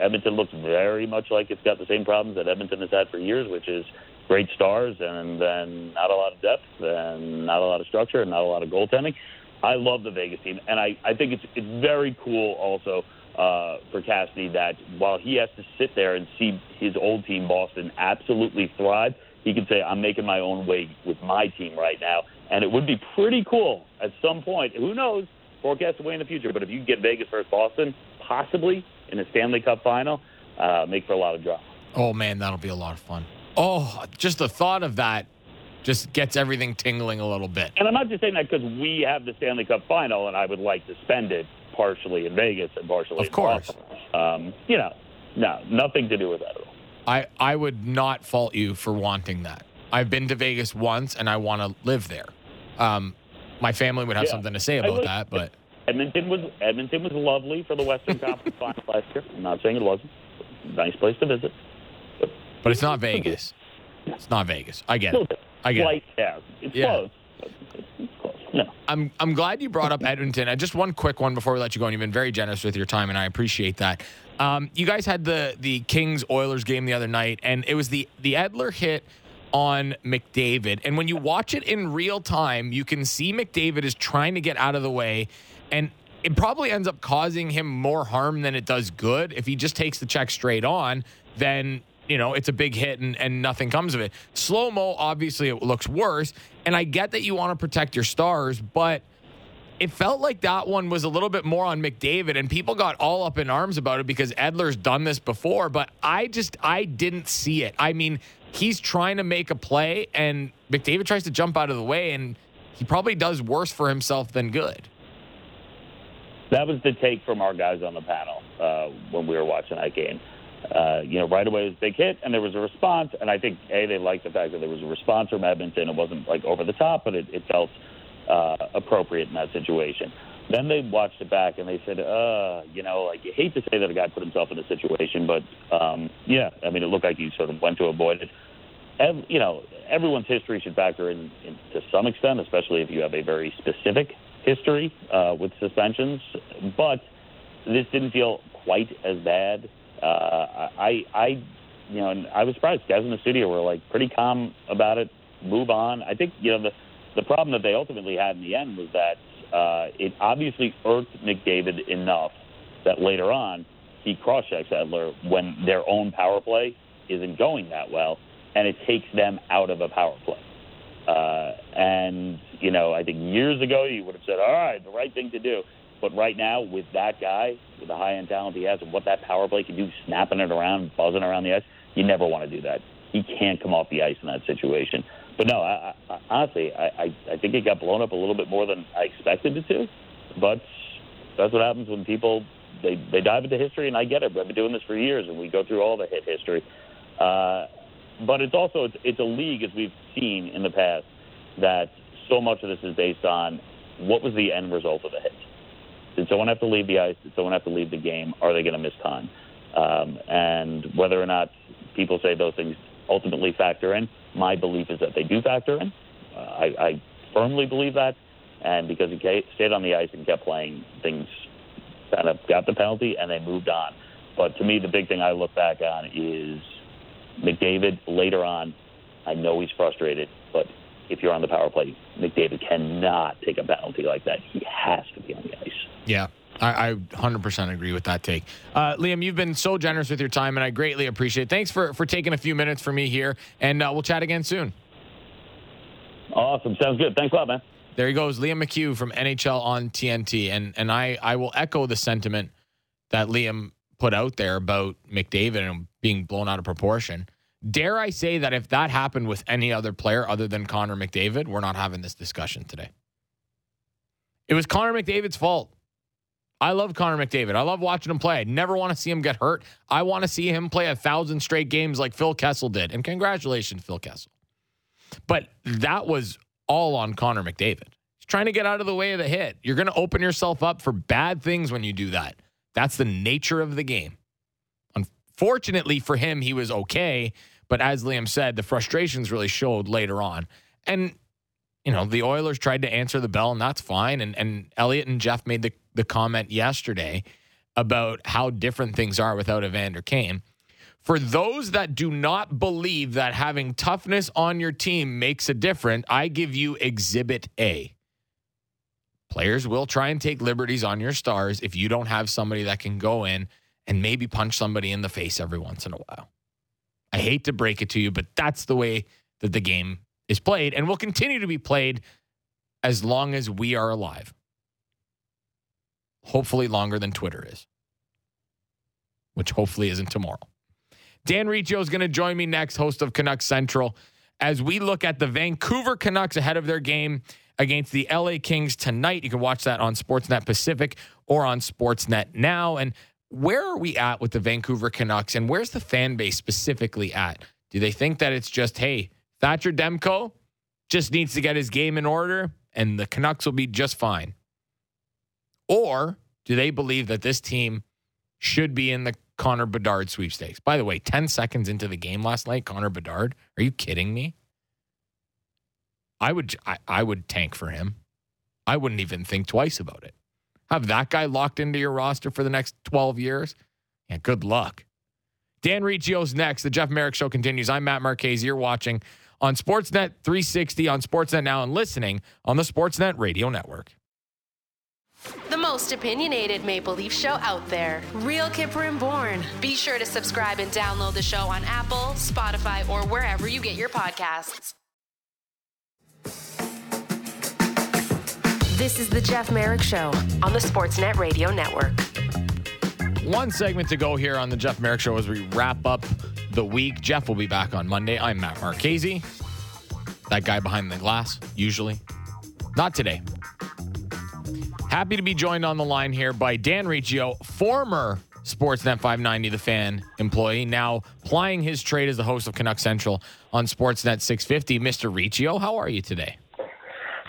Edmonton looks very much like it's got the same problems that Edmonton has had for years, which is great stars and then not a lot of depth and not a lot of structure and not a lot of goaltending. I love the Vegas team, and I, I think it's it's very cool also uh, for Cassidy that while he has to sit there and see his old team Boston absolutely thrive, he can say I'm making my own way with my team right now, and it would be pretty cool at some point. Who knows? Forecast away in the future, but if you get Vegas versus Boston, possibly in a Stanley Cup final, uh, make for a lot of drama. Oh man, that'll be a lot of fun. Oh, just the thought of that just gets everything tingling a little bit. And I'm not just saying that because we have the Stanley Cup final, and I would like to spend it partially in Vegas and partially of in course. Um, you know, no, nothing to do with that at all. I I would not fault you for wanting that. I've been to Vegas once, and I want to live there. Um, my family would have Yeah. something to say about would- that, but Edmonton was Edmonton was lovely for the Western Conference final last year. I'm not saying it wasn't. Nice place to visit. but it's not Vegas. It's not Vegas. I get it. I get it. Slight. It's Yeah. close. It's close. No. I'm I'm glad you brought up Edmonton. And just one quick one before we let you go. And you've been very generous with your time, and I appreciate that. Um, you guys had the the Kings Oilers game the other night, and it was the the Edler hit on McDavid. And when you watch it in real time, you can see McDavid is trying to get out of the way, and it probably ends up causing him more harm than it does good. If he just takes the check straight on, then you know it's a big hit and, and nothing comes of it. Slow mo, obviously, it looks worse. And I get that you want to protect your stars, but it felt like that one was a little bit more on McDavid, and people got all up in arms about it because Edler's done this before. But I just I didn't see it. I mean, he's trying to make a play, and McDavid tries to jump out of the way, and he probably does worse for himself than good. That was the take from our guys on the panel uh, when we were watching that game. Uh, you know, right away it was a big hit, and there was a response. And I think a they liked the fact that there was a response from Edmonton. It wasn't like over the top, but it, it felt uh, appropriate in that situation. Then they watched it back and they said, uh, you know, like you hate to say that a guy put himself in a situation, but um, yeah, I mean, it looked like he sort of went to avoid it. Ev- you know, everyone's history should factor in, in to some extent, especially if you have a very specific history uh, with suspensions. But this didn't feel quite as bad. Uh, I, I, you know, and I was surprised. Guys in the studio were like pretty calm about it. Move on. I think you know the the problem that they ultimately had in the end was that uh, it obviously irked McDavid enough that later on he cross-checks Edler when their own power play isn't going that well, and it takes them out of a power play. Uh, and you know, I think years ago you would have said, "All right, the right thing to do." But right now, with that guy, with the high end talent he has, and what that power play can do, snapping it around, buzzing around the ice, you never want to do that. He can't come off the ice in that situation. But no, I, I, honestly, I, I, think it got blown up a little bit more than I expected it to. But that's what happens when people they they dive into history, and I get it. I've been doing this for years, and we go through all the hit history. Uh, but it's also it's, it's a league, as we've seen in the past, that so much of this is based on what was the end result of the hit. Did someone have to leave the ice? Did someone have to leave the game? Are they going to miss time? Um, and whether or not people say those things ultimately factor in, my belief is that they do factor in. Uh, I, I firmly believe that. And because he stayed on the ice and kept playing, things kind of got the penalty and they moved on. But to me, the big thing I look back on is McDavid later on. I know he's frustrated, but if you're on the power play, McDavid cannot take a penalty like that. He has to be on the ice. Yeah. I, I 100% agree with that take. Uh, Liam, you've been so generous with your time, and I greatly appreciate it. Thanks for, for taking a few minutes for me here, and uh, we'll chat again soon. Awesome. Sounds good. Thanks a lot, man. There he goes, Liam McHugh from NHL on TNT. And and I, I will echo the sentiment that Liam put out there about McDavid and being blown out of proportion. Dare I say that if that happened with any other player other than Connor McDavid, we're not having this discussion today. It was Connor McDavid's fault. I love Connor McDavid. I love watching him play. I never want to see him get hurt. I want to see him play a thousand straight games like Phil Kessel did. And congratulations, Phil Kessel. But that was all on Connor McDavid. He's trying to get out of the way of the hit. You're going to open yourself up for bad things when you do that. That's the nature of the game. Unfortunately for him, he was okay. But as Liam said, the frustrations really showed later on. And, you know, the Oilers tried to answer the bell, and that's fine. And, and Elliot and Jeff made the, the comment yesterday about how different things are without Evander Kane. For those that do not believe that having toughness on your team makes a difference, I give you Exhibit A. Players will try and take liberties on your stars if you don't have somebody that can go in and maybe punch somebody in the face every once in a while. I hate to break it to you, but that's the way that the game is played and will continue to be played as long as we are alive. Hopefully, longer than Twitter is, which hopefully isn't tomorrow. Dan Riccio is going to join me next, host of Canucks Central, as we look at the Vancouver Canucks ahead of their game against the LA Kings tonight. You can watch that on Sportsnet Pacific or on Sportsnet Now. And where are we at with the Vancouver Canucks and where's the fan base specifically at? Do they think that it's just, hey, Thatcher Demko just needs to get his game in order and the Canucks will be just fine? Or do they believe that this team should be in the Connor Bedard sweepstakes. By the way, 10 seconds into the game last night, Connor Bedard, are you kidding me? I would I, I would tank for him. I wouldn't even think twice about it. Have that guy locked into your roster for the next 12 years? Yeah, good luck. Dan Riccio's next. The Jeff Marek Show continues. I'm Matt Marchese. You're watching on Sportsnet 360, on Sportsnet Now, and listening on the Sportsnet Radio Network. The most opinionated Maple Leaf show out there. Real Kyper and Bourne. Be sure to subscribe and download the show on Apple, Spotify, or wherever you get your podcasts. This is the Jeff Marek Show on the Sportsnet Radio Network. One segment to go here on the Jeff Marek Show as we wrap up the week. Jeff will be back on Monday. I'm Matt Marchese. That guy behind the glass, usually. Not today. Happy to be joined on the line here by Dan Riccio, former Sportsnet 590 The Fan employee, now plying his trade as the host of Canuck Central on Sportsnet 650. Mr. Riccio, how are you today?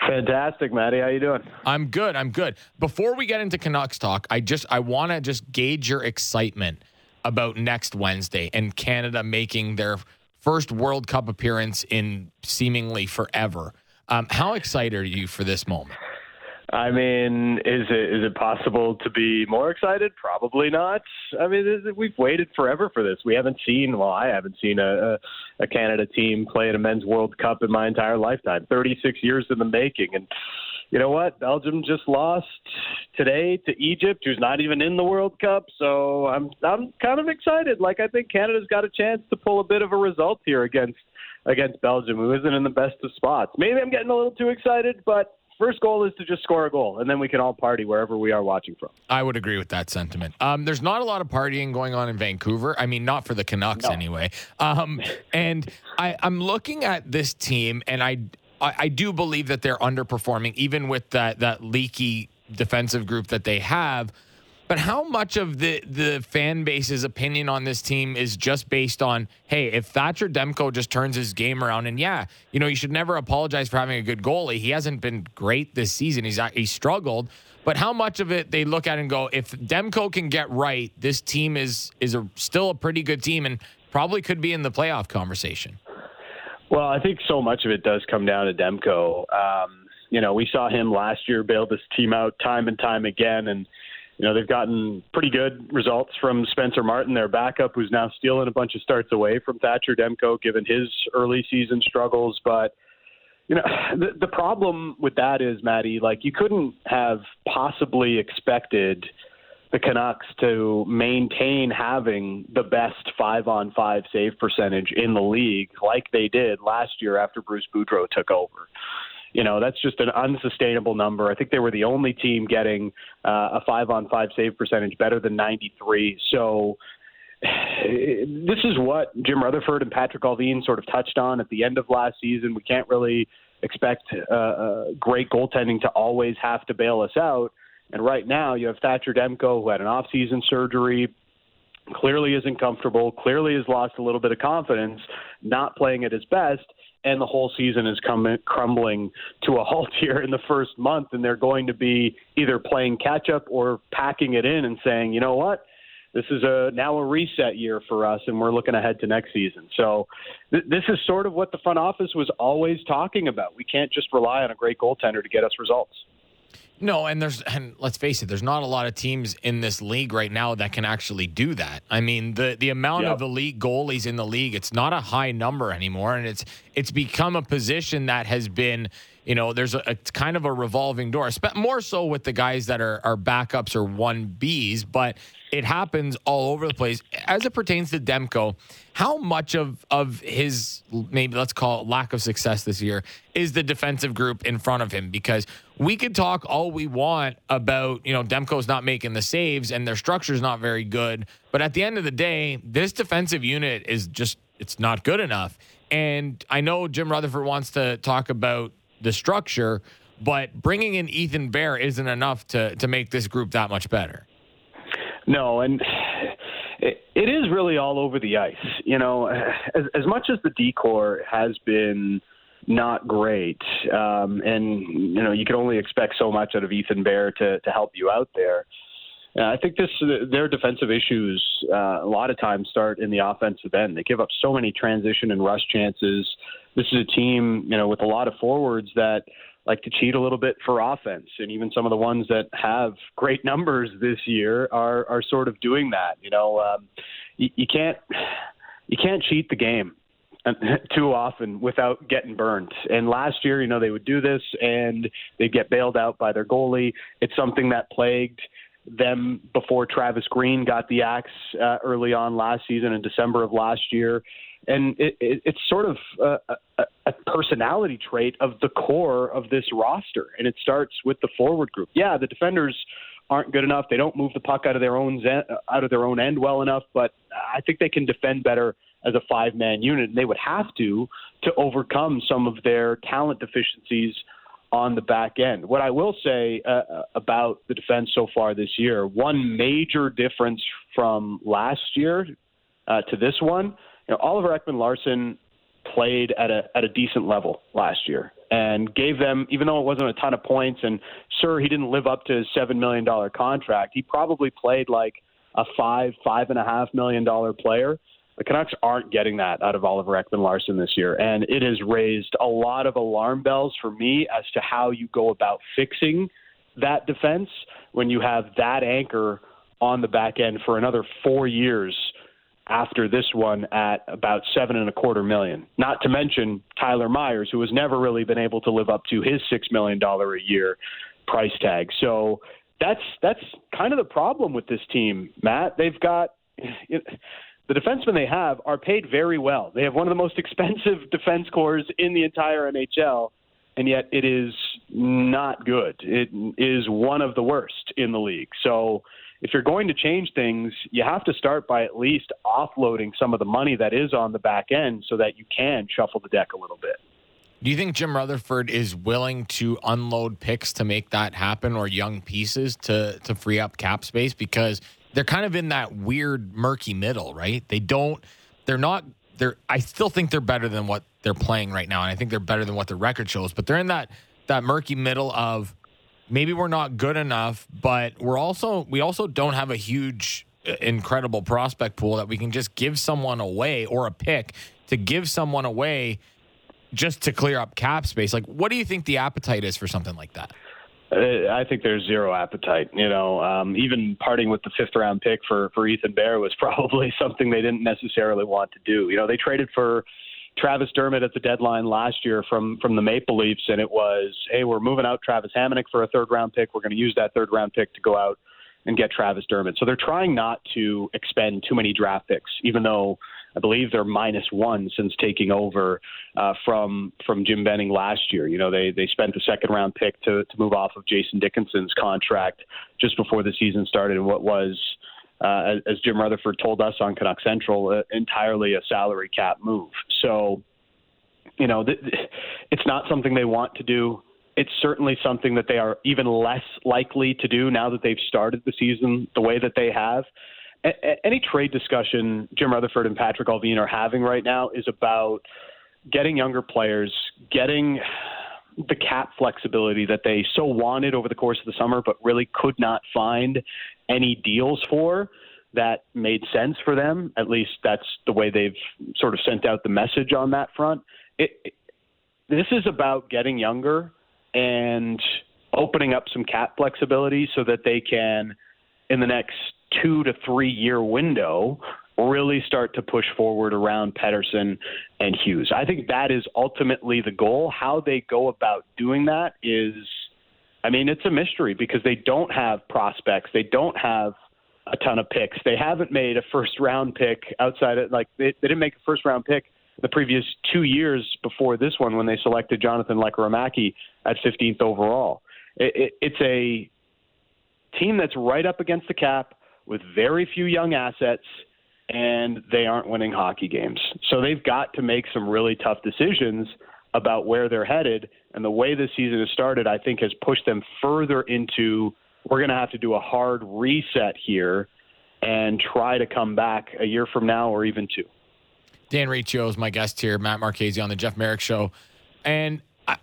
Fantastic, Matty. How are you doing? I'm good. I'm good. Before we get into Canucks talk, I just I want to just gauge your excitement about next Wednesday and Canada making their first World Cup appearance in seemingly forever. Um, how excited are you for this moment? I mean, is it is it possible to be more excited? Probably not. I mean, we've waited forever for this. We haven't seen, well, I haven't seen a, a Canada team play in a men's World Cup in my entire lifetime. 36 years in the making, and you know what? Belgium just lost today to Egypt, who's not even in the World Cup. So I'm I'm kind of excited. Like I think Canada's got a chance to pull a bit of a result here against against Belgium, who isn't in the best of spots. Maybe I'm getting a little too excited, but first goal is to just score a goal, and then we can all party wherever we are watching from. I would agree with that sentiment. Um, there's not a lot of partying going on in Vancouver. I mean, not for the Canucks no. anyway. Um, and I, I'm looking at this team, and I, I, I do believe that they're underperforming, even with that that leaky defensive group that they have. But how much of the the fan base's opinion on this team is just based on, hey, if Thatcher Demko just turns his game around, and yeah, you know, you should never apologize for having a good goalie. He hasn't been great this season. He's he struggled. But how much of it they look at and go, if Demko can get right, this team is is a, still a pretty good team and probably could be in the playoff conversation. Well, I think so much of it does come down to Demko. Um, you know, we saw him last year bail this team out time and time again, and you know, they've gotten pretty good results from Spencer Martin, their backup, who's now stealing a bunch of starts away from Thatcher Demko, given his early season struggles. But, you know, the, the problem with that is, Matty, like you couldn't have possibly expected the Canucks to maintain having the best five on five save percentage in the league like they did last year after Bruce Boudreau took over you know that's just an unsustainable number. I think they were the only team getting uh, a five on five save percentage better than 93. So this is what Jim Rutherford and Patrick Allvin sort of touched on at the end of last season. We can't really expect uh, uh, great goaltending to always have to bail us out. And right now, you have Thatcher Demko, who had an off-season surgery, clearly isn't comfortable, clearly has lost a little bit of confidence, not playing at his best and the whole season is coming crumbling to a halt here in the first month, and they're going to be either playing catch up or packing it in and saying, you know what, this is a now a reset year for us, and we're looking ahead to next season. So th- this is sort of what the front office was always talking about. We can't just rely on a great goaltender to get us results. No, and there's and let's face it, there's not a lot of teams in this league right now that can actually do that. I mean, the the amount yep. of elite goalies in the league, it's not a high number anymore, and it's it's become a position that has been you know, there's a, a, kind of a revolving door, more so with the guys that are, are backups or one Bs, but it happens all over the place. As it pertains to Demko, how much of, of his, maybe let's call it lack of success this year, is the defensive group in front of him? Because we could talk all we want about, you know, Demko's not making the saves and their structure's not very good. But at the end of the day, this defensive unit is just, it's not good enough. And I know Jim Rutherford wants to talk about the structure, but bringing in Ethan Bear isn't enough to to make this group that much better. No, and it, it is really all over the ice. You know, as, as much as the D corps has been not great, um, and you know you can only expect so much out of Ethan Bear to to help you out there. Uh, I think this their defensive issues uh, a lot of times start in the offensive end. They give up so many transition and rush chances. This is a team, you know, with a lot of forwards that like to cheat a little bit for offense, and even some of the ones that have great numbers this year are are sort of doing that. You know, um, you, you can't you can't cheat the game too often without getting burned. And last year, you know, they would do this and they'd get bailed out by their goalie. It's something that plagued them before Travis Green got the axe uh, early on last season in December of last year. And it, it, it's sort of a, a, a personality trait of the core of this roster. And it starts with the forward group. Yeah, the defenders aren't good enough. They don't move the puck out of their own out of their own end well enough, but I think they can defend better as a five-man unit, and they would have to to overcome some of their talent deficiencies on the back end. What I will say uh, uh, about the defense so far this year, one major difference from last year uh, to this one, you know, Oliver Ekman-Larsson played at a at a decent level last year and gave them, even though it wasn't a ton of points, and sure he didn't live up to his seven million dollar contract, he probably played like a five five and a half million dollar player the Canucks aren't getting that out of Oliver Ekman-Larsson this year, and it has raised a lot of alarm bells for me as to how you go about fixing that defense when you have that anchor on the back end for another four years after this one at about seven and a quarter million. Not to mention Tyler Myers, who has never really been able to live up to his six million dollar a year price tag. So that's that's kind of the problem with this team, Matt. They've got the defensemen they have are paid very well. They have one of the most expensive defense corps in the entire NHL, and yet it is not good. It is one of the worst in the league. So if you're going to change things, you have to start by at least offloading some of the money that is on the back end so that you can shuffle the deck a little bit. Do you think Jim Rutherford is willing to unload picks to make that happen or young pieces to to free up cap space because they're kind of in that weird murky middle, right? They don't they're not they're I still think they're better than what they're playing right now and I think they're better than what the record shows, but they're in that that murky middle of maybe we're not good enough, but we're also we also don't have a huge uh, incredible prospect pool that we can just give someone away or a pick to give someone away just to clear up cap space. Like what do you think the appetite is for something like that? Uh, I think there's zero appetite. You know, um, even parting with the fifth round pick for for Ethan Bear was probably something they didn't necessarily want to do. You know, they traded for Travis Dermott at the deadline last year from from the Maple Leafs, and it was, hey, we're moving out Travis Hamonic for a third round pick. We're going to use that third round pick to go out and get Travis Dermott. So they're trying not to expend too many draft picks, even though I believe they're minus one since taking over uh, from from Jim Benning last year. You know, they they spent the second round pick to to move off of Jason Dickinson's contract just before the season started, and what was. Uh, as, Jim Rutherford told us on Canuck Central, uh, entirely a salary cap move. So, you know, th- it's not something they want to do. It's certainly something that they are even less likely to do now that they've started the season the way that they have any trade discussion Jim Rutherford and Patrick Allvin are having right now is about getting younger players, getting the cap flexibility that they so wanted over the course of the summer, but really could not find any deals for that made sense for them. At least that's the way they've sort of sent out the message on that front. It, it, this is about getting younger and opening up some cap flexibility so that they can, in the next two to three year window, really start to push forward around Pettersson and Hughes. I think that is ultimately the goal. How they go about doing that is, I mean, it's a mystery because they don't have prospects. They don't have a ton of picks. They haven't made a first round pick outside of, like, they, they didn't make a first round pick the previous two years before this one when they selected Jonathan Lekkerimaki at 15th overall. It, it, it's a team that's right up against the cap with very few young assets – and they aren't winning hockey games. So they've got to make some really tough decisions about where they're headed. And the way the season has started, I think, has pushed them further into we're going to have to do a hard reset here and try to come back a year from now or even two. Dan Riccio is my guest here, Matt Marchese on the Jeff Marek Show. And I,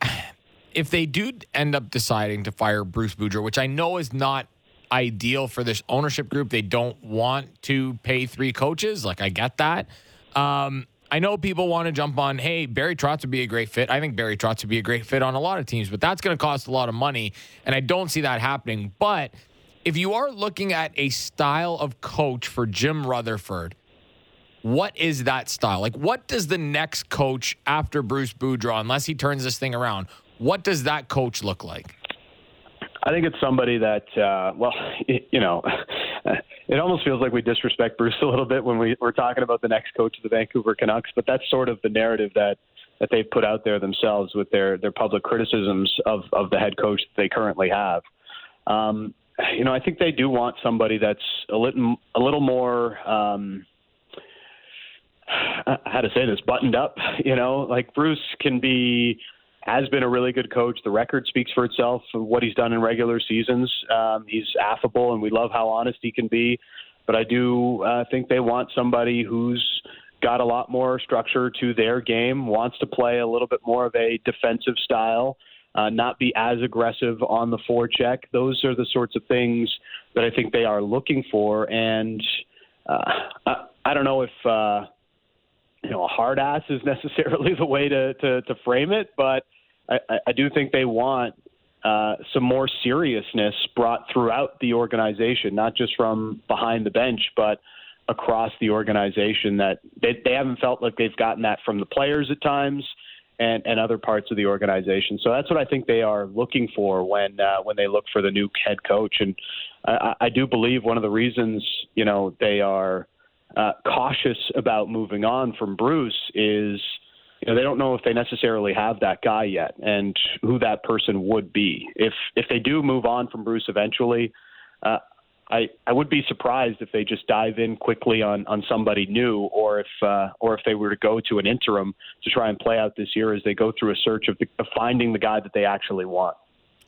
if they do end up deciding to fire Bruce Boudreau, which I know is not ideal for this ownership group. They don't want to pay three coaches. Like, I get that. Um, I know people want to jump on, hey, Barry Trotz would be a great fit. I think Barry Trotz would be a great fit on a lot of teams, but that's going to cost a lot of money. And I don't see that happening. But if you are looking at a style of coach for Jim Rutherford, what is that style? Like, what does the next coach after Bruce Boudreau, unless he turns this thing around, what does that coach look like? I think it's somebody that, uh, well, you know, it almost feels like we disrespect Bruce a little bit when we, we're talking about the next coach of the Vancouver Canucks, but that's sort of the narrative that that they've put out there themselves with their their public criticisms of of the head coach that they currently have. Um, you know, I think they do want somebody that's a little a little more. Um, how to say this buttoned up you know like bruce can be has been a really good coach. The record speaks for itself what he's done in regular seasons. Um, he's affable, and we love how honest he can be. But I do uh, think they want somebody who's got a lot more structure to their game, wants to play a little bit more of a defensive style, uh, not be as aggressive on the forecheck. Those are the sorts of things that I think they are looking for. And uh, I, I don't know if. Uh, you know, a hard ass is necessarily the way to, to, to frame it, but I, I do think they want uh, some more seriousness brought throughout the organization, not just from behind the bench, but across the organization. That they, they haven't felt like they've gotten that from the players at times. And, and other parts of the organization. So that's what I think they are looking for when uh, when they look for the new head coach. And I, I do believe one of the reasons you know they are uh, cautious about moving on from Bruce is you know, they don't know if they necessarily have that guy yet and who that person would be. If if they do move on from Bruce eventually, uh, I I would be surprised if they just dive in quickly on on somebody new, or if uh, or if they were to go to an interim to try and play out this year as they go through a search of, the, of finding the guy that they actually want.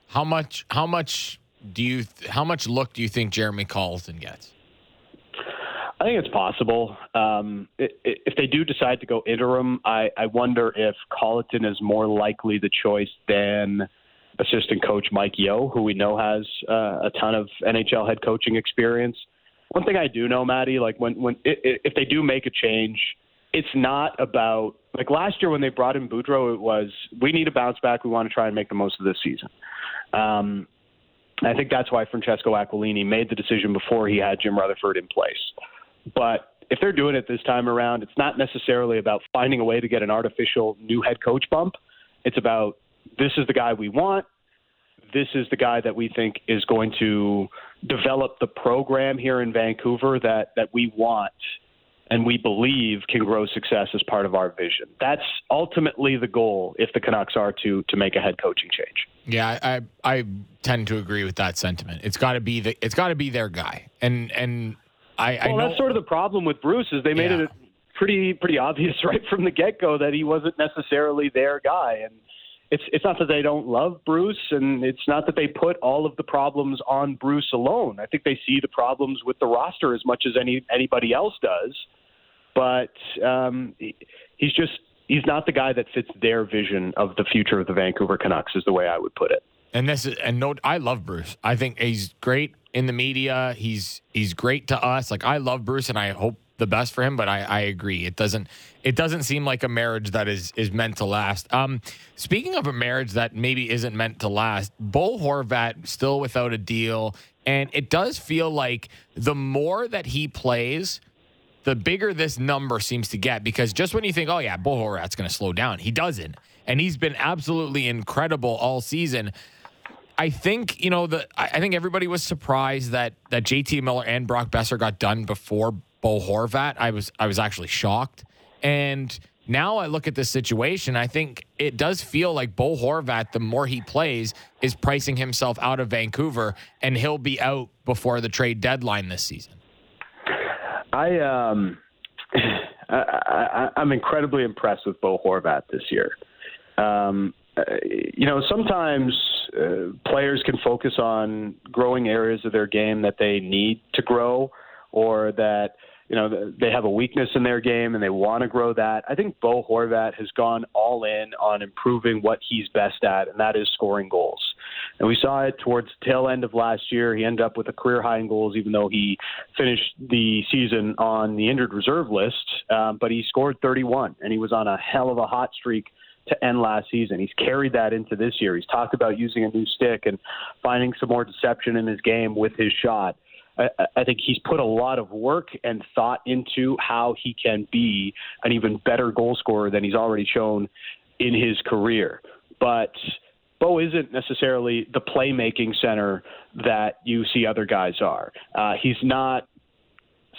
How much? How much do you? How much look do you think Jeremy Colliton gets? I think it's possible. Um, if they do decide to go interim, I, I wonder if Colliton is more likely the choice than assistant coach Mike Yeo, who we know has uh, a ton of NHL head coaching experience. One thing I do know, Matty, like when when if they do make a change, it's not about like last year when they brought in Boudreau, it was we need a bounce back. We want to try and make the most of this season. Um, I think that's why Francesco Aquilini made the decision before he had Jim Rutherford in place. But if they're doing it this time around, it's not necessarily about finding a way to get an artificial new head coach bump. It's about this is the guy we want. This is the guy that we think is going to develop the program here in Vancouver that, that we want and we believe can grow success as part of our vision. That's ultimately the goal if the Canucks are to to make a head coaching change. Yeah, I I tend to agree with that sentiment. It's got to be the it's got to be their guy. And and I, I well, know, that's sort of the problem with Bruce is they made yeah. it pretty pretty obvious right from the get go that he wasn't necessarily their guy, and it's it's not that they don't love Bruce, and it's not that they put all of the problems on Bruce alone. I think they see the problems with the roster as much as any anybody else does, but um, he's just he's not the guy that fits their vision of the future of the Vancouver Canucks, is the way I would put it. And this is and no, I love Bruce. I think he's great in the media. He's he's great to us. Like I love Bruce, and I hope the best for him. But I, I agree, it doesn't it doesn't seem like a marriage that is is meant to last. Um, speaking of a marriage that maybe isn't meant to last, Bo Horvat still without a deal, and it does feel like the more that he plays the bigger this number seems to get because just when you think, oh yeah, Bo Horvat's going to slow down, he doesn't, and he's been absolutely incredible all season. I think you know the. I think everybody was surprised that that JT Miller and Brock Boeser got done before Bo Horvat. I was I was actually shocked, and now I look at this situation. I think it does feel like Bo Horvat, the more he plays, is pricing himself out of Vancouver, and he'll be out before the trade deadline this season. I um, I, I, I'm incredibly impressed with Bo Horvat this year. Um, uh, you know, sometimes uh, players can focus on growing areas of their game that they need to grow, or that you know they have a weakness in their game and they want to grow that. I think Bo Horvat has gone all in on improving what he's best at, and that is scoring goals. And we saw it towards the tail end of last year. He ended up with a career high in goals, even though he finished the season on the injured reserve list. Um, but he scored 31, and he was on a hell of a hot streak to end last season. He's carried that into this year. He's talked about using a new stick and finding some more deception in his game with his shot. I, I think he's put a lot of work and thought into how he can be an even better goal scorer than he's already shown in his career. But Bo isn't necessarily the playmaking center that you see other guys are. Uh, he's not.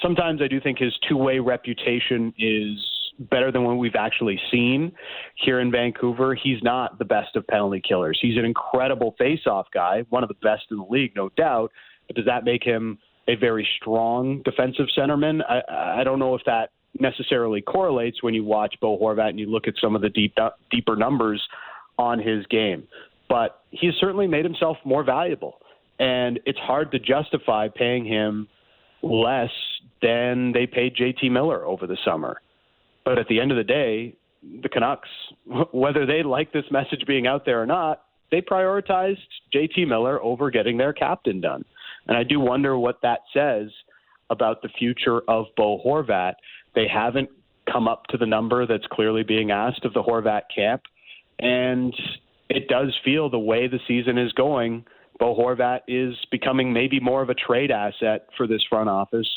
Sometimes I do think his two-way reputation is better than what we've actually seen here in Vancouver. He's not the best of penalty killers. He's an incredible face-off guy, one of the best in the league, no doubt. But does that make him a very strong defensive centerman? I, I don't know if that necessarily correlates when you watch Bo Horvat and you look at some of the deep deeper numbers on his game. But he's certainly made himself more valuable. And it's hard to justify paying him less than they paid JT Miller over the summer. But at the end of the day, the Canucks, whether they like this message being out there or not, they prioritized JT Miller over getting their captain done. And I do wonder what that says about the future of Bo Horvat. They haven't come up to the number that's clearly being asked of the Horvat camp. And it does feel the way the season is going, Bo Horvat is becoming maybe more of a trade asset for this front office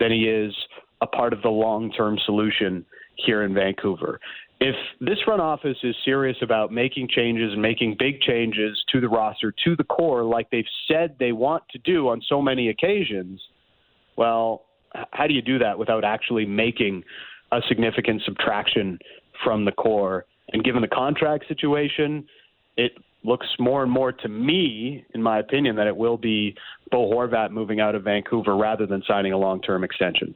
than he is a part of the long term solution here in Vancouver. If this front office is serious about making changes and making big changes to the roster, to the core, like they've said they want to do on so many occasions, well, how do you do that without actually making a significant subtraction from the core? And given the contract situation, it looks more and more to me, in my opinion, that it will be Bo Horvat moving out of Vancouver rather than signing a long term extension.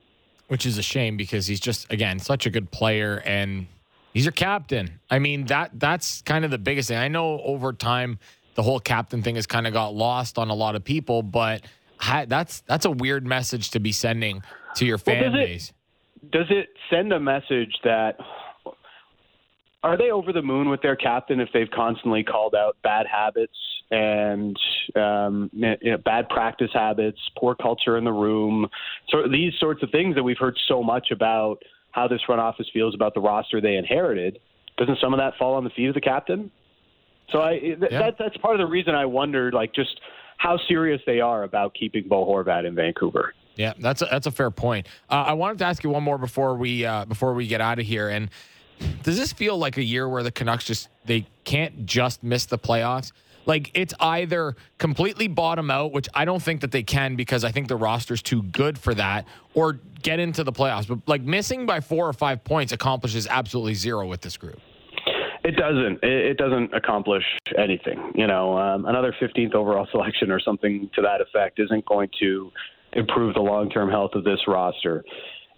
Which is a shame because he's just again such a good player and he's your captain. I mean that that's kind of the biggest thing. I know over time the whole captain thing has kind of got lost on a lot of people, but that's that's a weird message to be sending to your fan well, does base. It, does it send a message that are they over the moon with their captain if they've constantly called out bad habits and um, you know, bad practice habits, poor culture in the room, so these sorts of things that we've heard so much about how this front office feels about the roster they inherited? Doesn't some of that fall on the feet of the captain? So I th- yeah. that, that's part of the reason I wondered, like, just how serious they are about keeping Bo Horvat in Vancouver. Yeah, that's a, that's a fair point. Uh, I wanted to ask you one more before we uh, before we get out of here, and does this feel like a year where the Canucks just they can't just miss the playoffs? Like it's either completely bottom out, which I don't think that they can because I think the roster's too good for that, or get into the playoffs. But like missing by four or five points accomplishes absolutely zero with this group. It doesn't. It doesn't accomplish anything. You know, um, another 15th overall selection or something to that effect isn't going to improve the long-term health of this roster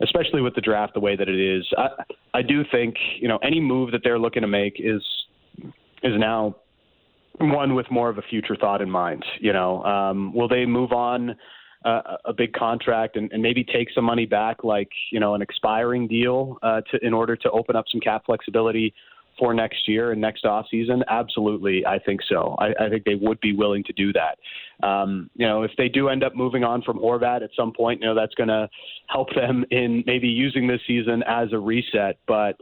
especially with the draft the way that it is. I, I do think you know any move that they're looking to make is is now one with more of a future thought in mind. You know, um, will they move on uh, a big contract and, and maybe take some money back, like you know an expiring deal, uh, to in order to open up some cap flexibility for next year and next off season? Absolutely, I think so. I, I think they would be willing to do that. Um, you know, if they do end up moving on from Horvat at some point, you know that's going to help them in maybe using this season as a reset, but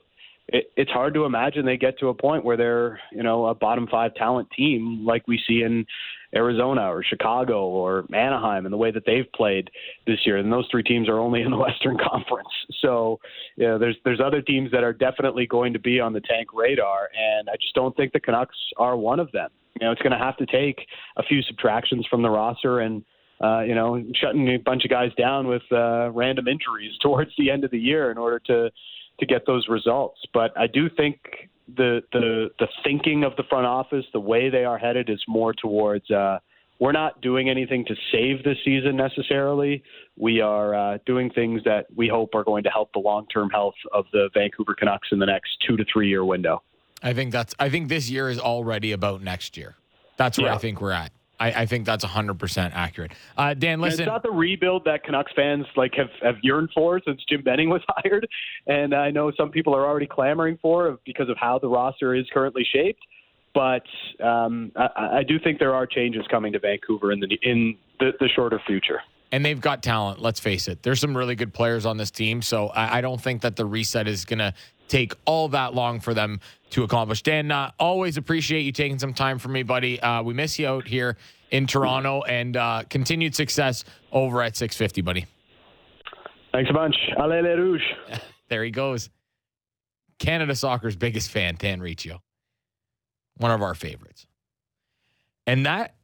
it, it's hard to imagine they get to a point where they're you know a bottom five talent team like we see in Arizona or Chicago or Anaheim and the way that they've played this year. And those three teams are only in the Western Conference. So you know, there's there's other teams that are definitely going to be on the tank radar, and I just don't think the Canucks are one of them. You know, it's going to have to take a few subtractions from the roster and. Uh, you know, shutting a bunch of guys down with uh, random injuries towards the end of the year in order to to get those results. But I do think the the the thinking of the front office, the way they are headed, is more towards uh, we're not doing anything to save this season necessarily. We are uh, doing things that we hope are going to help the long term health of the Vancouver Canucks in the next two to three year window. I think that's. I think this year is already about next year. That's where yeah. I think we're at. I, I think that's 100% accurate. Uh, Dan, listen. it's not the rebuild that Canucks fans like have, have yearned for since Jim Benning was hired. And I know some people are already clamoring for because of how the roster is currently shaped. But um, I, I do think there are changes coming to Vancouver in the in the, the shorter future and they've got talent. Let's face it. There's some really good players on this team, so I, I don't think that the reset is going to take all that long for them to accomplish. Dan, uh, always appreciate you taking some time for me, buddy. Uh, we miss you out here in Toronto, and uh, continued success over at 650, buddy. Thanks a bunch. Allez les Rouges. there he goes. Canada Soccer's biggest fan, Dan Riccio. One of our favorites. And that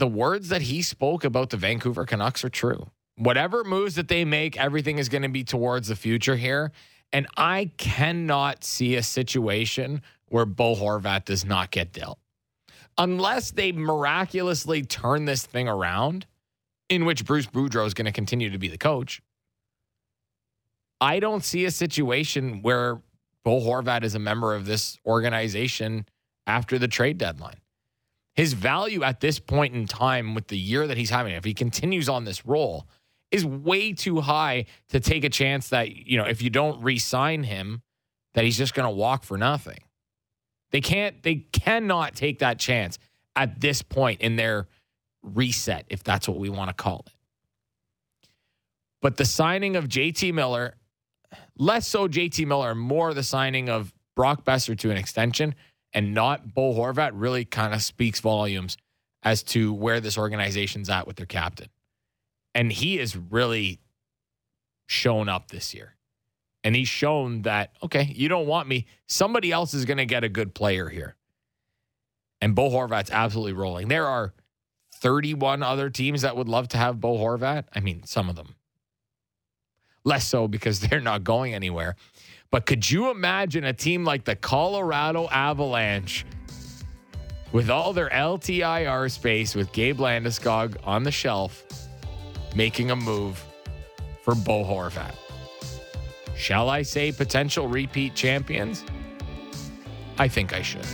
the words that he spoke about the Vancouver Canucks are true. Whatever moves that they make, everything is going to be towards the future here. And I cannot see a situation where Bo Horvat does not get dealt. Unless they miraculously turn this thing around, in which Bruce Boudreau is going to continue to be the coach. I don't see a situation where Bo Horvat is a member of this organization after the trade deadline. His value at this point in time with the year that he's having, if he continues on this role, is way too high to take a chance that, you know, if you don't re sign him, that he's just going to walk for nothing. They can't, they cannot take that chance at this point in their reset, if that's what we want to call it. But the signing of JT Miller, less so JT Miller, more the signing of Brock Boeser to an extension and not Bo Horvat really kind of speaks volumes as to where this organization's at with their captain. And he has really shown up this year. And he's shown that, okay, you don't want me. Somebody else is going to get a good player here. And Bo Horvat's absolutely rolling. There are 31 other teams that would love to have Bo Horvat. I mean, some of them. Less so because they're not going anywhere. But could you imagine a team like the Colorado Avalanche with all their LTIR space with Gabe Landeskog on the shelf making a move for Bo Horvat? Shall I say potential repeat champions? I think I should.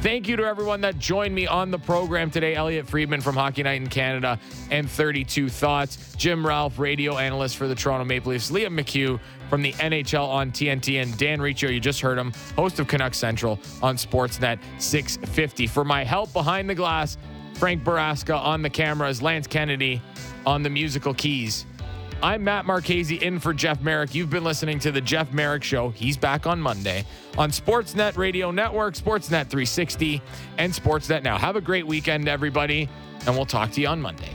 Thank you to everyone that joined me on the program today. Elliot Friedman from Hockey Night in Canada and 32 Thoughts. Jim Ralph, radio analyst for the Toronto Maple Leafs. Liam McHugh from the NHL on TNT. And Dan Riccio, you just heard him, host of Canuck Central on Sportsnet 650. For my help behind the glass, Frank Baraska on the cameras, Lance Kennedy on the musical keys. I'm Matt Marchese in for Jeff Marek. You've been listening to The Jeff Marek Show. He's back on Monday on Sportsnet Radio Network, Sportsnet 360, and Sportsnet Now. Have a great weekend, everybody, and we'll talk to you on Monday.